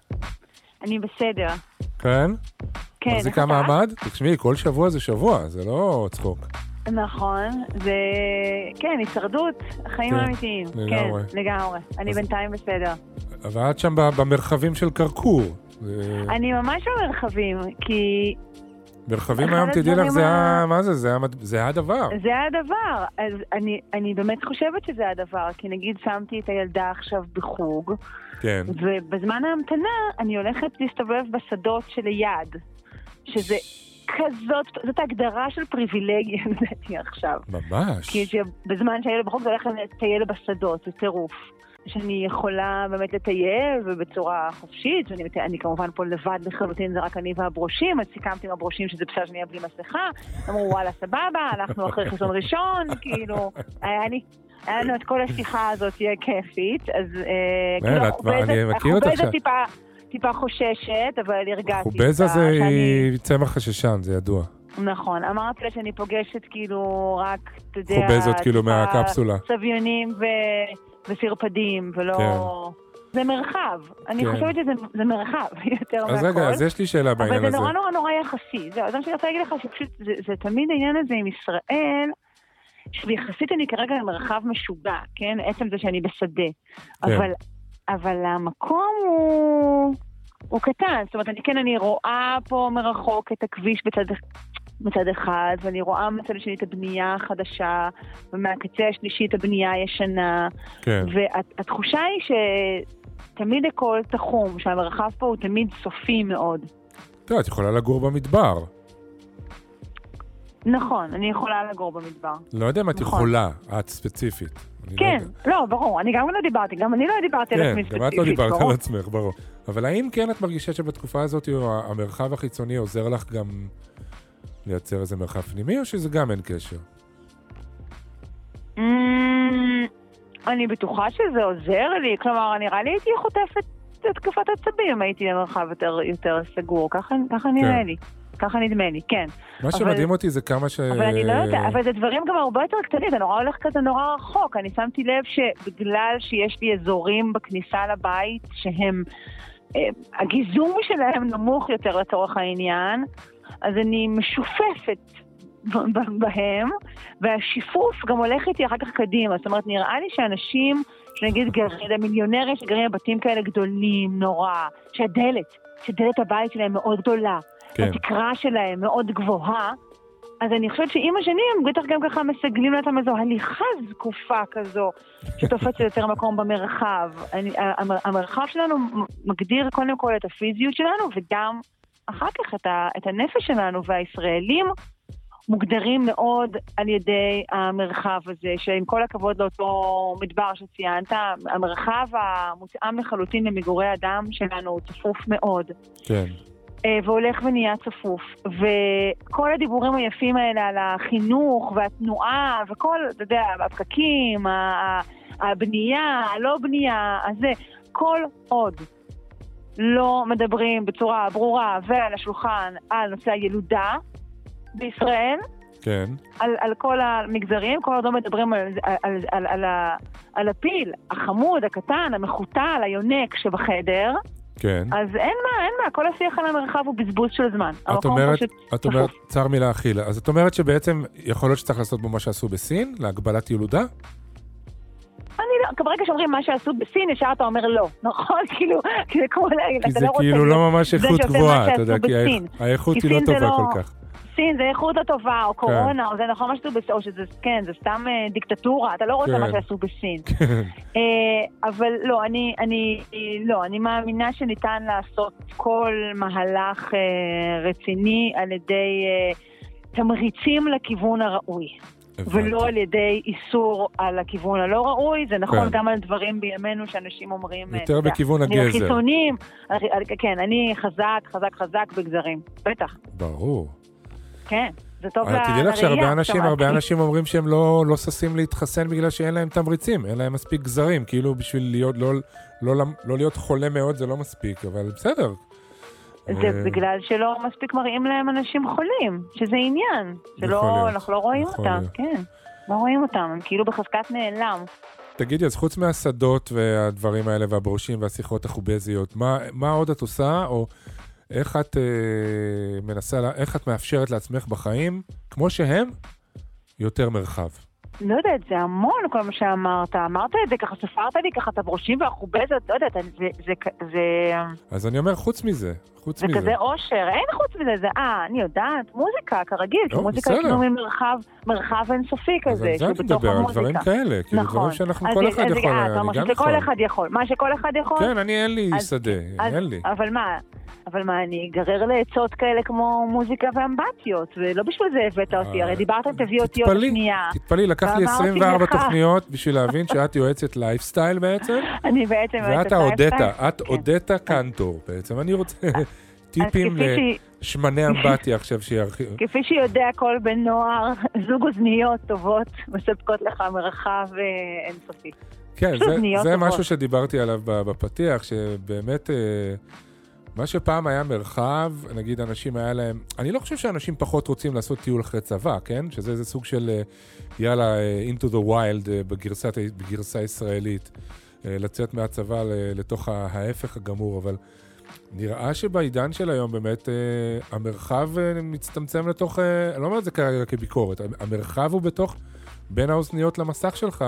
אני בסדר. כן? כן, מחזיקה איך אתה? מעמד? תשמעי, כל שבוע זה שבוע, זה לא צחוק. נכון, זה... כן, הישרדות, החיים כן, האמיתיים. לגמרי. כן, לגמרי. אני אז- בינתיים בסדר. אבל את שם במרחבים של כרכור. זה- אני ממש במרחבים, כי מרחבים היום, תדעי לך, זה ה-. מה זה? זה המד- זה הדבר. זה הדבר. אז אני, אני באמת חושבת שזה הדבר, כי נגיד שמתי את הילדה עכשיו בחוג, כן. ובזמן ההמתנה אני הולכת להסתובב בשדות שליד, שזה כזאת, זאת הגדרה של פריבילגיה לדעתי עכשיו. ממש. כי בזמן שהילד בחוג זה הולך לטייל בשדות, זה טירוף. שאני יכולה באמת לטייל ובצורה חופשית, ואני אני כמובן פה לבד לחלוטין, זה רק אני והברושים, אז סיכמתי עם הברושים שזה בסדר שאני אהיה בלי מסכה, אמרו וואלה סבבה, הלכנו אחרי חיסון ראשון, כאילו, היה לי... היה לנו את כל השיחה הזאת, תהיה כיפית, אז אה, כן, כאילו, החובזת ש- טיפה, טיפה חוששת, אבל הרגעתי חובזה אותה זה שאני- צמח חששן, זה ידוע. נכון, אמרתי לה שאני פוגשת כאילו רק, אתה יודע, חובזות, כאילו, מהקפסולה. סביונים ו... וסרפדים, ולא... כן. זה מרחב. אני כן. חושבת שזה זה מרחב יותר מהכל. אז רגע, אז יש לי שאלה בעניין אבל הזה. זה נורא נורא נורא יחסי. זהו, זה מה שאני רוצה להגיד לך, שפשוט זה, זה תמיד העניין הזה עם ישראל, שיחסית אני כרגע במרחב משוגע, כן? עצם זה שאני בשדה. כן. אבל, אבל המקום הוא, הוא קטן. זאת אומרת, אני כן, אני רואה פה מרחוק את הכביש בצד, מצד אחד, ואני רואה מצד השני את הבנייה החדשה, ומהקצה השלישי את הבנייה הישנה. כן. והתחושה היא שתמיד הכל תחום, שהמרחב פה הוא תמיד סופי מאוד. טוב, את יכולה לגור במדבר. נכון, אני יכולה לגור במדבר. לא יודע אם את נכון. יכולה, את ספציפית. לא כן. לא, ברור, אני גם לא דיברתי, גם אני לא דיברתי על כן, עצמי גם ספציפית. את לא דיברת ברור. על עצמך, ברור. אבל האם כן את מרגישה שבתקופה הזאת המרחב החיצוני עוזר לך גם לייצר איזה מרחב פנימי, או שזה גם אין קשר? אמ, אני בטוחה שזה עוזר לי, כלומר, נראה לי הייתי חוטפת התקפת עצבים, הייתי במרחב יותר, יותר סגור, ככה, ככה נראה לי. ככה נדמה לי, כן. מה אבל- שמדהים אותי זה כמה ש... אבל אני לא יודעת, אבל זה דברים גם הרבה יותר קטנים, זה נורא הולך כזה נורא רחוק. אני שמתי לב שבגלל שיש לי אזורים בכניסה לבית שהם, אה, הגיזום שלהם נמוך יותר לצורך העניין, אז אני משופפת בהם, והשיפוף גם הולך איתי אחר כך קדימה. זאת אומרת, נראה לי שאנשים, שנגיד גרים, מיליונרים שגרים בבתים כאלה גדולים נורא, שהדלת, שדלת הבית שלהם מאוד גדולה, כן. התקרה שלהם מאוד גבוהה, אז אני חושבת שעם השנים בטח גם ככה מסגלים לעצמם איזו הליכה זקופה כזו, שתופסת יותר מקום במרחב. אני, המ- המרחב שלנו מגדיר קודם כל את הפיזיות שלנו, וגם אחר כך את, ה, את הנפש שלנו, והישראלים מוגדרים מאוד על ידי המרחב הזה, שעם כל הכבוד לאותו מדבר שציינת, המרחב המותאם לחלוטין למגורי אדם שלנו הוא צפוף מאוד. כן. אה, והולך ונהיה צפוף. וכל הדיבורים היפים האלה על החינוך והתנועה וכל, אתה יודע, הפקקים, הבנייה, הלא בנייה, הזה, כל עוד לא מדברים בצורה ברורה ועל השולחן על נושא הילודה בישראל, כן. על, על כל המגזרים, כל עוד לא מדברים על, על, על, על, על, על הפיל, החמוד, הקטן, המחותל, היונק שבחדר, כן. אז אין מה, אין מה, כל השיח על המרחב הוא בזבוז של זמן. את אומרת, את אומרת. צר מלהכיל. אז את אומרת שבעצם יכול להיות שצריך לעשות בו מה שעשו בסין, להגבלת ילודה? אני לא, ברגע שאומרים מה שעשו בסין, ישר אתה אומר לא, נכון? כאילו, זה כמו כי אתה זה לא רוצה כאילו להיות לא ממש זה איכות שעושה מה גבוהה, אתה יודע, כי. האיכות כי היא לא טובה לא- כל כך. סין זה איכות הטובה, או כן. קורונה, או זה נכון מה שעשו בסין, או שזה, כן, זה סתם אה, דיקטטורה, אתה לא רוצה כן. מה שעשו בסין. אה, אבל לא, אני, אני, לא, אני מאמינה שניתן לעשות כל מהלך אה, רציני על ידי תמריצים לכיוון הראוי. ולא על ידי איסור על הכיוון הלא ראוי, זה נכון כן. גם על דברים בימינו שאנשים אומרים... יותר אתה בכיוון אני הגזר. על- על- כן, אני חזק, חזק, חזק בגזרים, בטח, ברור. כן, זה טוב אבל תדעי לך שהרבה לראייה, אנשים. הרבה אנשים אומרים שהם לא לא ששים להתחסן בגלל שאין להם תמריצים, אין להם מספיק גזרים, כאילו בשביל להיות, לא- לא למ- לא להיות חולה מאוד זה לא מספיק, אבל בסדר. זה אה, בגלל שלא מספיק מראים להם אנשים חולים, שזה עניין, שלא, אנחנו לא רואים אותם, להיות. כן, לא רואים אותם, הם כאילו בחזקת נעלם. תגידי, אז חוץ מהשדות והדברים האלה והברושים והשיחות החובזיות, מה, מה עוד את עושה, או איך את אה, מנסה, איך את מאפשרת לעצמך בחיים, כמו שהם, יותר מרחב? לא יודעת, זה המון כל מה שאמרת, אמרת את זה ככה, ספרת לי ככה את הברושים והחובזת, לא יודעת, זה, זה, זה, אז אני אומר, חוץ מזה, חוץ זה מזה. כזה אושר, אין חוץ מזה, זה, אה, אני יודעת, מוזיקה, כרגיל, כי לא, מוזיקה. יש לנו מרחב, מרחב אינסופי אז כזה, על זה אני מדבר, על. דברים כאלה, כאילו נכון. דברים שאנחנו, אז כל זה- אחד אז יכול, אה, אני גם יכול. אחד יכול, מה שכל אחד יכול? כן, אני אין לי אז- שדה, אז- אין לי. אבל מה, אבל מה, אני אגרר לעצות כאלה כמו מוזיקה ואמבטיות, ולא בשביל זה הבאת אותי, הרי דיברת תביא אותי עוד אה, תתפלאי, שנייה. תתפלאי, לקח לי ואמרתי 24 לך- תוכניות בשביל להבין שאת יועצת לייפסטייל בעצם, אני בעצם... ואת יועצת לייפסטייל. את הודתה קנטור בעצם. אני רוצה טיפים לשמני אמבטיה עכשיו שירחיב. כפי שיודע כל בן נוער, זוג אוזניות טובות מספקות לך מרחב אה, אינסופי. כן, זה. משהו שדיברתי עליו בפתיח, שבאמת, אה, מה שפעם היה מרחב, נגיד אנשים היה להם, אני לא חושב שאנשים פחות רוצים לעשות טיול אחרי צבא, כן? שזה איזה סוג של, אה, יאללה, אה, into the wild אה, בגרסת, בגרסה ישראלית, אה, לצאת מהצבא לתוך ההפך הגמור, אבל נראה שבעידן של היום באמת המרחב מצטמצם לתוך, אני לא אומר את זה כרגע כביקורת, המרחב הוא בתוך, בין האוזניות למסך שלך,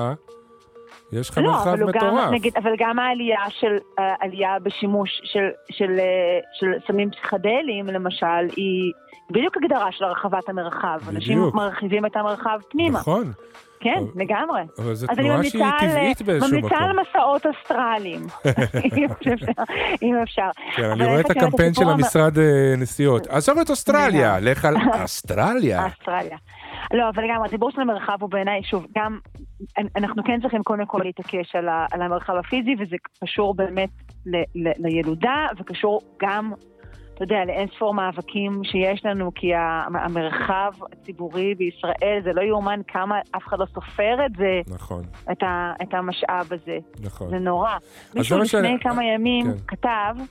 יש לך לא, מרחב אבל הוא גם, מטורף. נגיד, אבל גם העלייה של, העלייה בשימוש של, של, אה, של סמים פסיכדליים, למשל, היא בדיוק הגדרה של הרחבת המרחב. אנשים בדיוק. מרחיבים את המרחב פנימה. נכון, כן, אבל- לגמרי. אבל זו אז אני תנועה שהיא ממליצה טבעית באיזשהו ממליצה מקום. על מסעות אסטרליים, אם אפשר. כן, אני רואה את הקמפיין של המשרד אה, נסיעות. עזוב את אוסטרליה, לך על אוסטרליה. אוסטרליה. לא, אבל גם הדיבור של המרחב הוא בעיניי, שוב, גם, אנחנו כן צריכים קודם כל להתעקש על, ה, על המרחב הפיזי, וזה קשור באמת ל, ל, לילודה, וקשור גם, אתה יודע, לאין ספור מאבקים שיש לנו, כי המרחב הציבורי בישראל, זה לא יאומן כמה אף אחד לא סופר את זה, נכון, את, ה, את המשאב הזה. נכון. זה נורא. מישהו לפני שאני- כמה ימים כן. כתב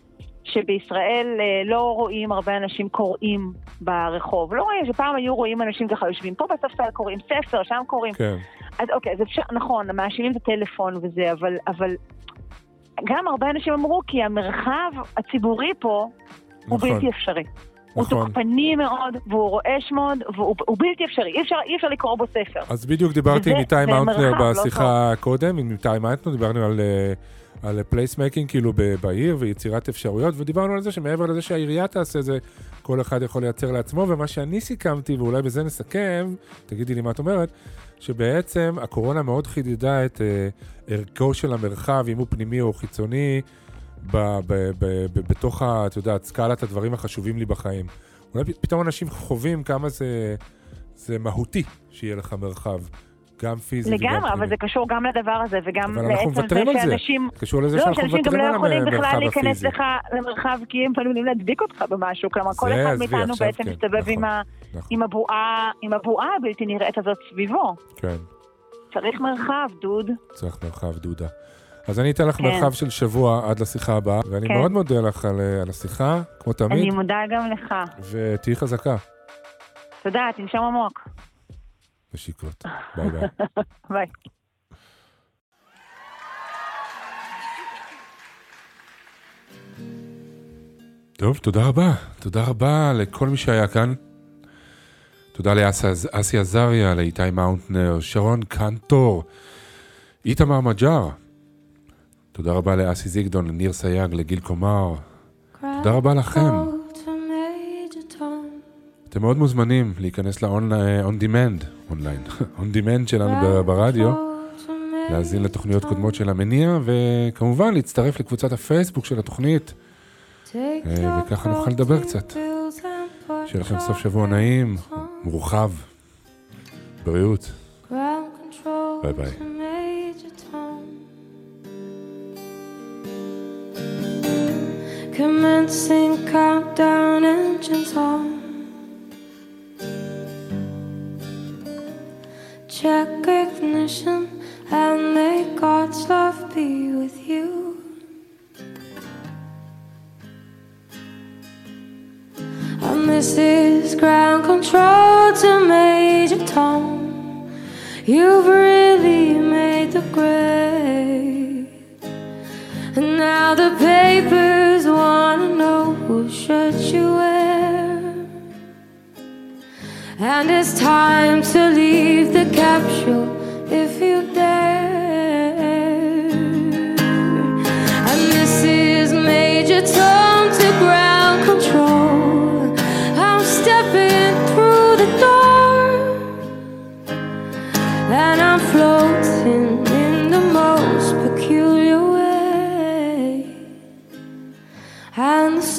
שבישראל אה, לא רואים הרבה אנשים קוראים ברחוב. לא רואים, שפעם היו רואים אנשים ככה יושבים פה בספסל קוראים ספר, שם קוראים. כן, אז אוקיי, אז אפשר, נכון, מאשימים את הטלפון וזה, אבל, אבל גם הרבה אנשים אמרו כי המרחב הציבורי פה הוא נכון. בלתי אפשרי. הוא נכון. תוקפני מאוד, והוא רועש מאוד, והוא הוא בלתי אפשרי. אי אפשר, אי אפשר לקרוא בו ספר. אז בדיוק דיברתי עם איתי מאונטנר לא בשיחה קודם, עם איתי מאונטנר, דיברנו על... אה, על placemaking כאילו בעיר ויצירת אפשרויות, ודיברנו על זה שמעבר לזה שהעירייה תעשה זה, כל אחד יכול לייצר לעצמו, ומה שאני סיכמתי, ואולי בזה נסכם, תגידי לי מה את אומרת, שבעצם הקורונה מאוד חידדה את אה, ערכו של המרחב, אם הוא פנימי או חיצוני, ב- ב- ב- ב- בתוך, ה- את יודעת, סקלת הדברים החשובים לי בחיים. אולי פתאום אנשים חווים כמה זה, זה מהותי שיהיה לך מרחב, גם פיזי וגם לגמרי, פנימי. אבל זה קשור גם לדבר הזה, וגם אבל אנחנו לעצם זה מוותרים על זה. שאנשים... קשור לזה לא, שאנחנו שאנשים גם מוותרים לא על יכולים בכלל המרחב להיכנס הפיזי. לך למרחב, כי הם עלולים להדביק אותך במשהו. כלומר, כל אחד מאיתנו בעצם כן, מסתובב עם נכון, ה- נכון. עם הבועה עם הבועה הבלתי נראית הזאת סביבו. כן. צריך מרחב, דוד. צריך מרחב דודה. אז אני אתן לך כן. מרחב של שבוע עד לשיחה הבאה, ואני כן. מאוד מודה לך על, אה, על השיחה, כמו אני תמיד, מודה גם לך. ותהיי חזקה. תודה, תנשום עמוק. נשיקות. ביי ביי. ביי. טוב, תודה רבה. תודה רבה לכל מי שהיה כאן. תודה לאסי עזריה, לאיתי מאונטנר, שרון קנטור, איתמר מג'אר. תודה רבה לאסי זיגדון, לניר סייג, לגיל קומר. תודה רבה לכם. אתם מאוד מוזמנים להיכנס ל-on demand, online, on demand שלנו ברדיו, להאזין לתוכניות קודמות של המניע, וכמובן להצטרף לקבוצת הפייסבוק של התוכנית, אה, וככה נוכל לדבר קצת. שיהיה לכם סוף שבוע נעים, מורחב, בריאות. ביי ביי. Commencing countdown engines on. Check ignition and may God's love be with you. And this is ground control to Major Tom. You've really made the grade. And now the papers shirt you wear. And it's time to leave the capsule if you dare. And this is Major Tom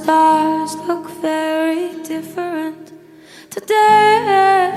stars look very different today.